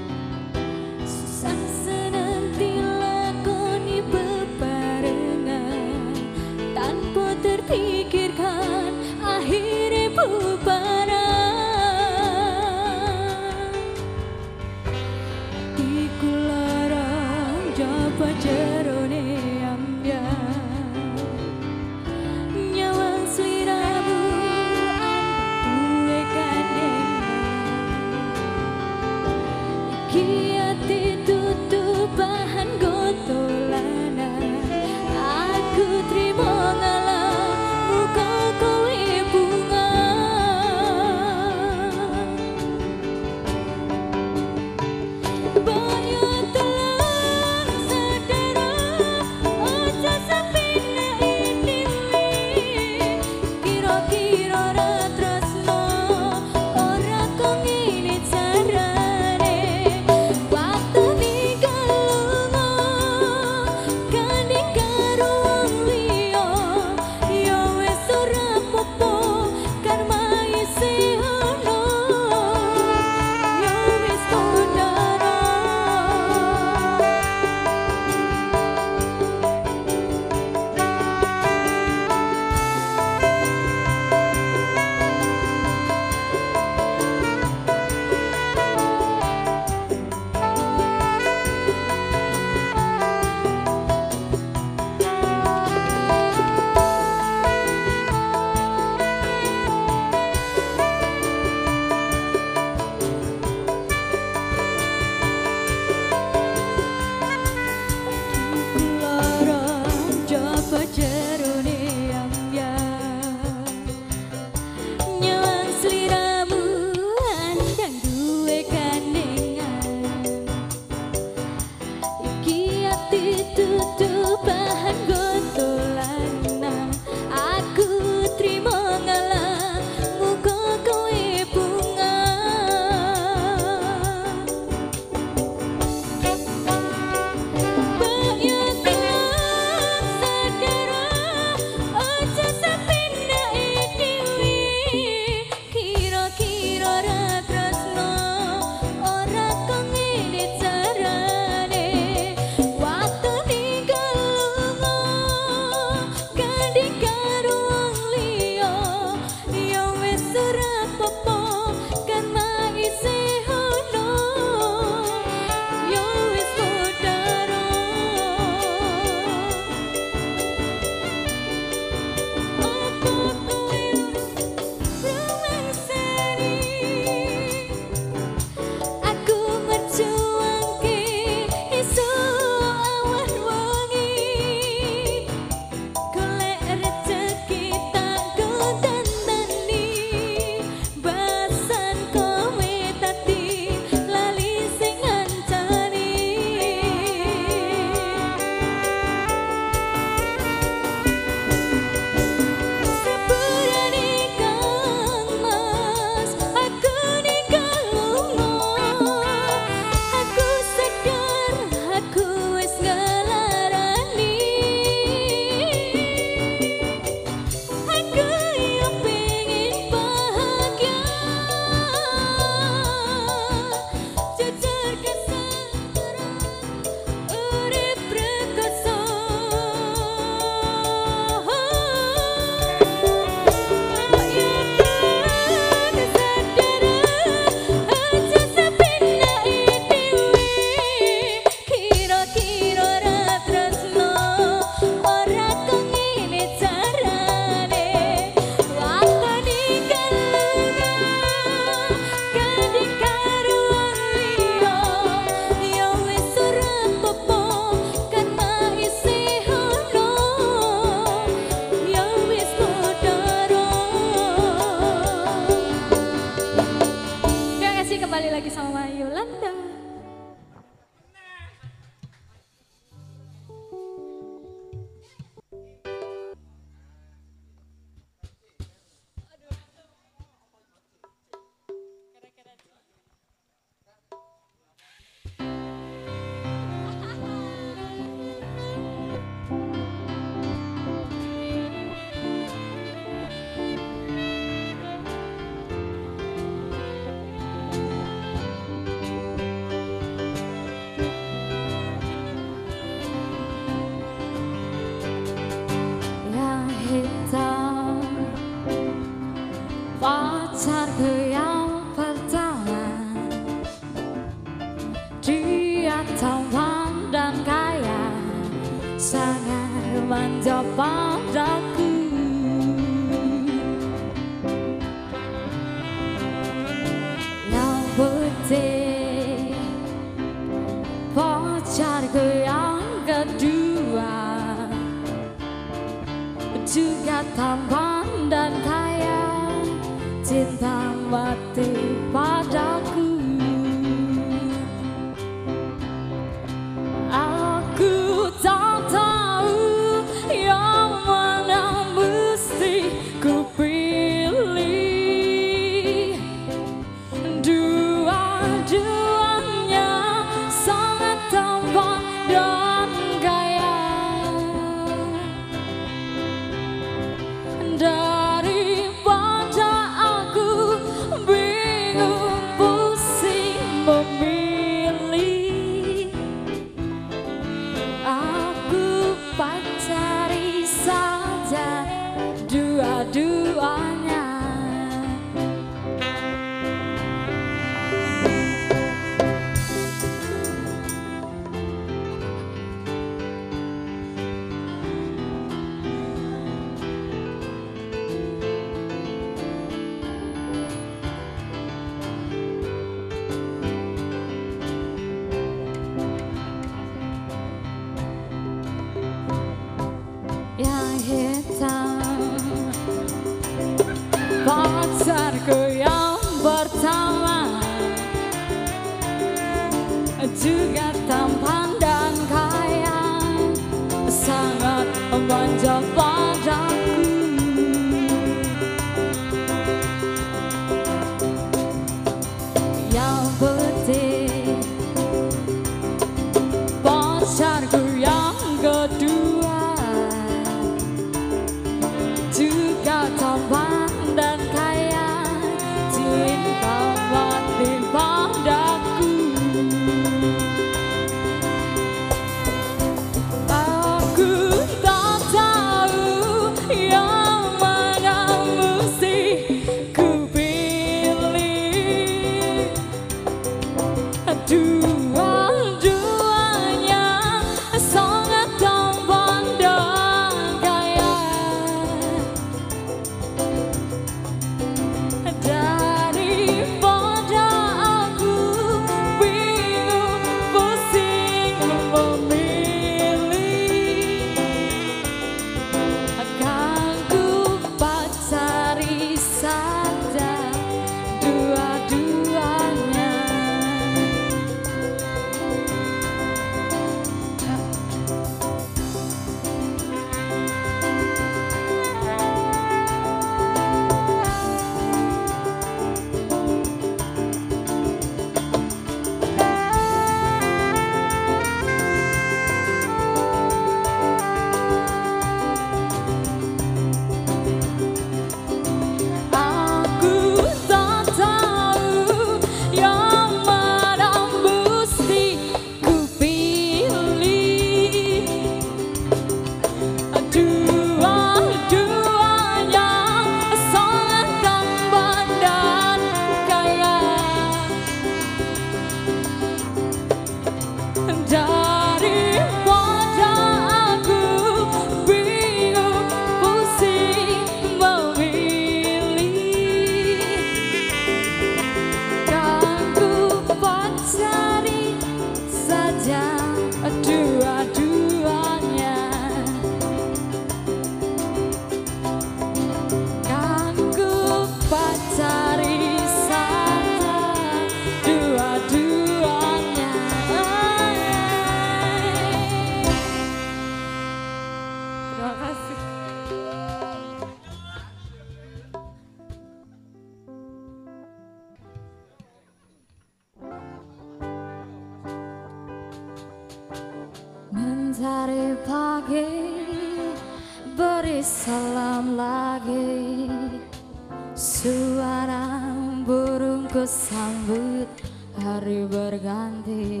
A: hari berganti.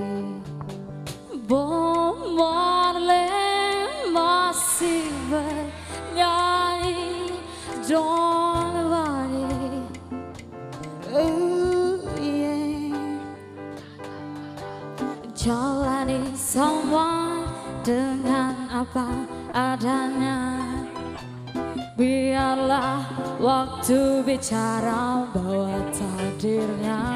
A: Bom Marley masih bernyanyi John Wani Ooh, yeah. Jalani semua dengan apa adanya. Biarlah waktu bicara bahwa takdirnya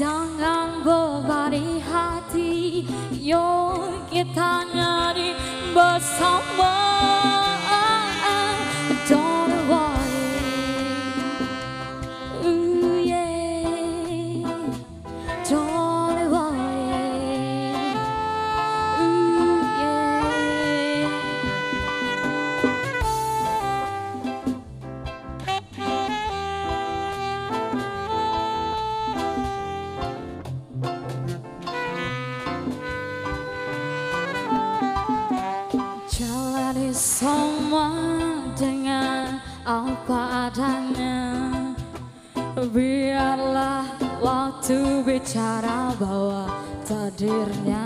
A: Jangan bebani hati Yuk kita nyari bersama. hadirnya.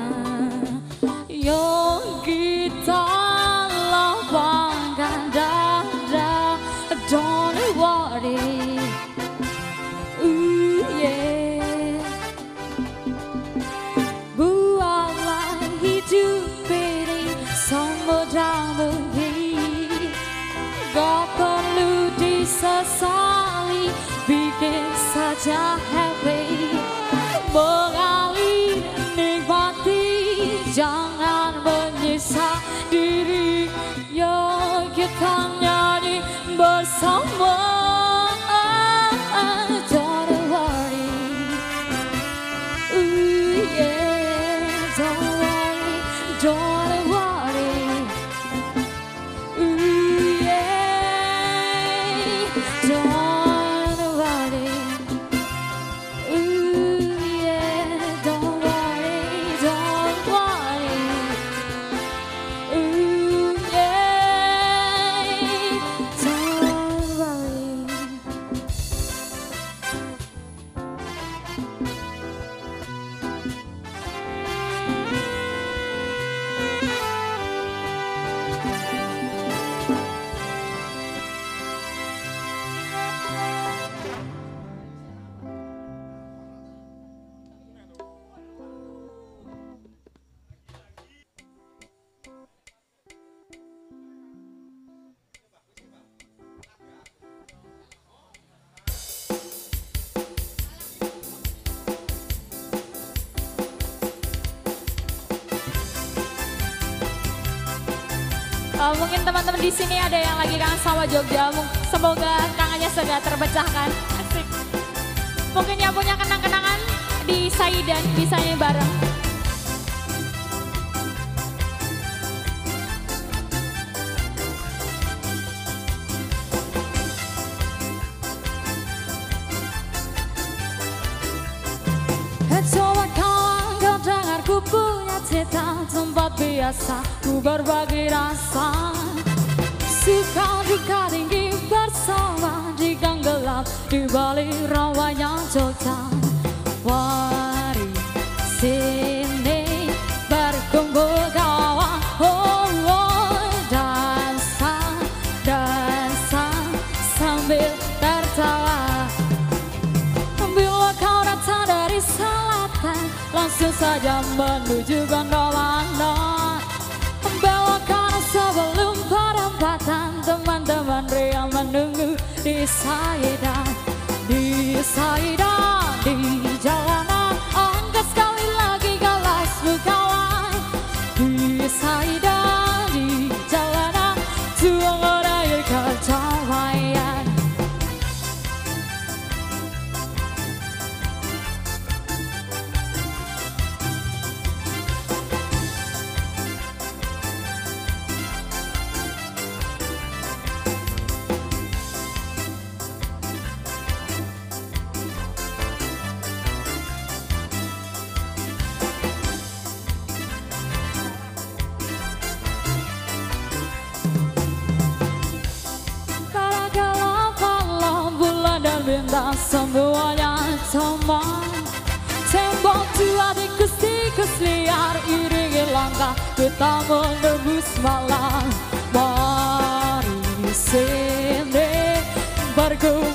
A: go.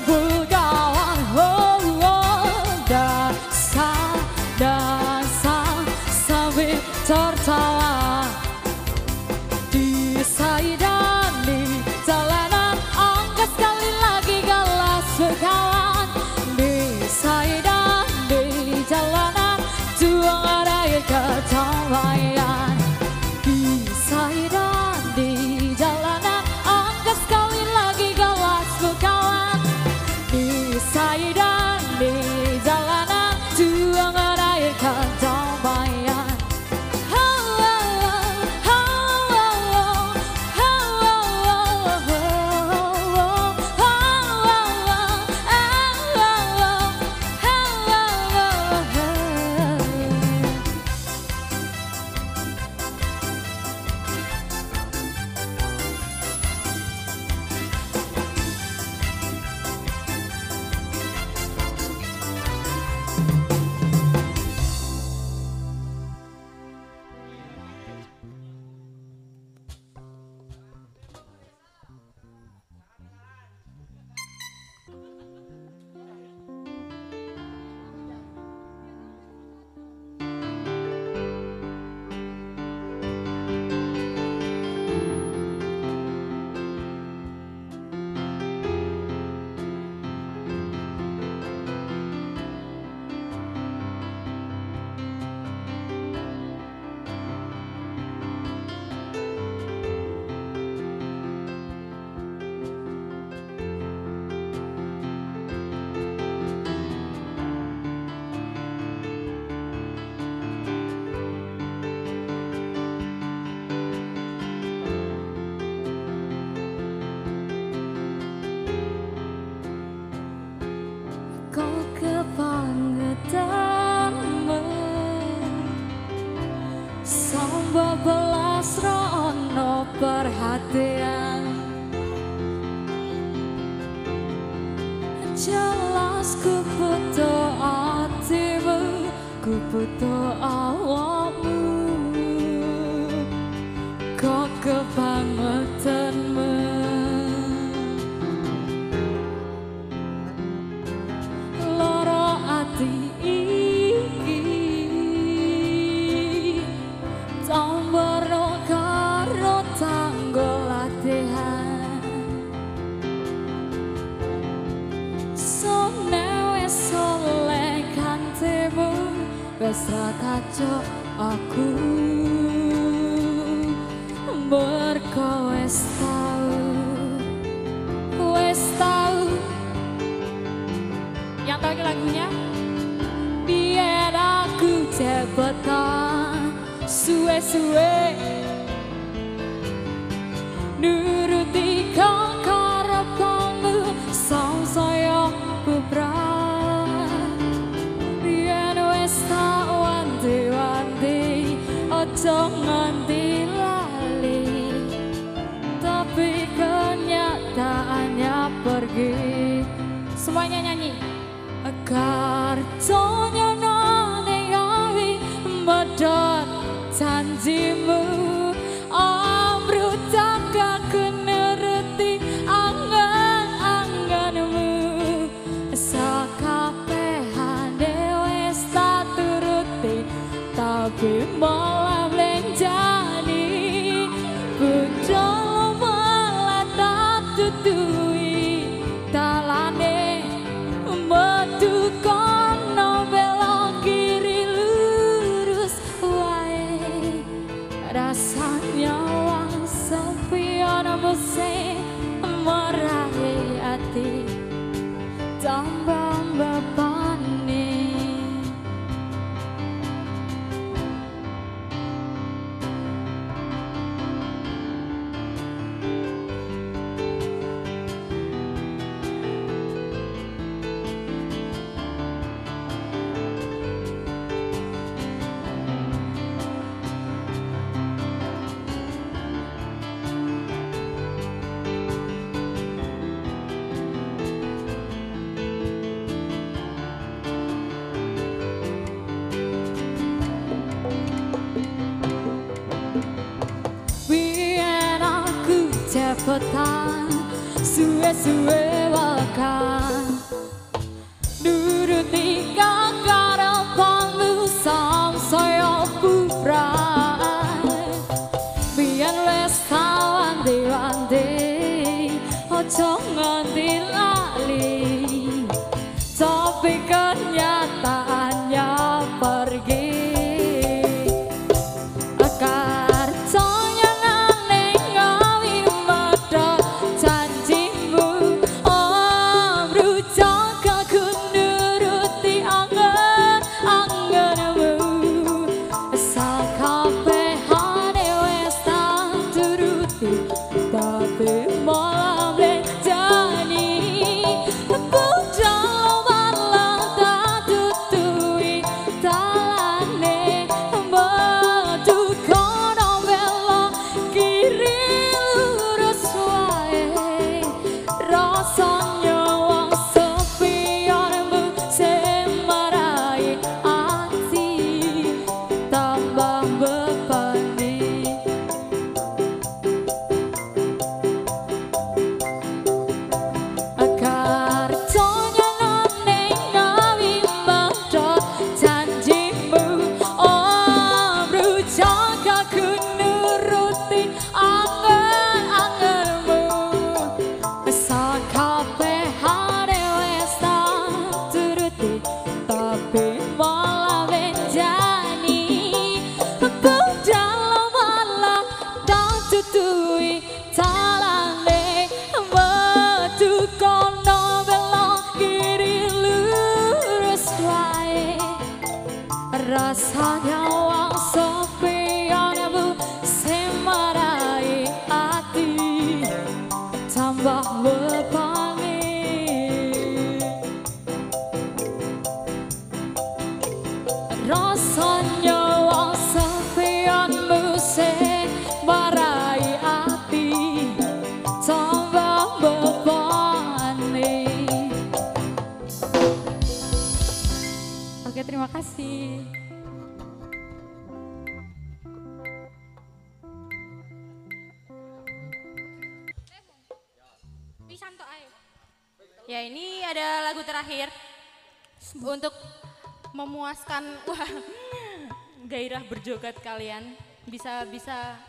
A: joget kalian? Bisa bisa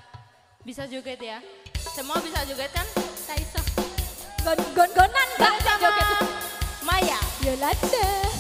A: bisa joget ya? Semua bisa joget kan? Saya
H: gon gon gonan Mbak
A: sama
H: joget.
A: Maya.
H: Yolanda.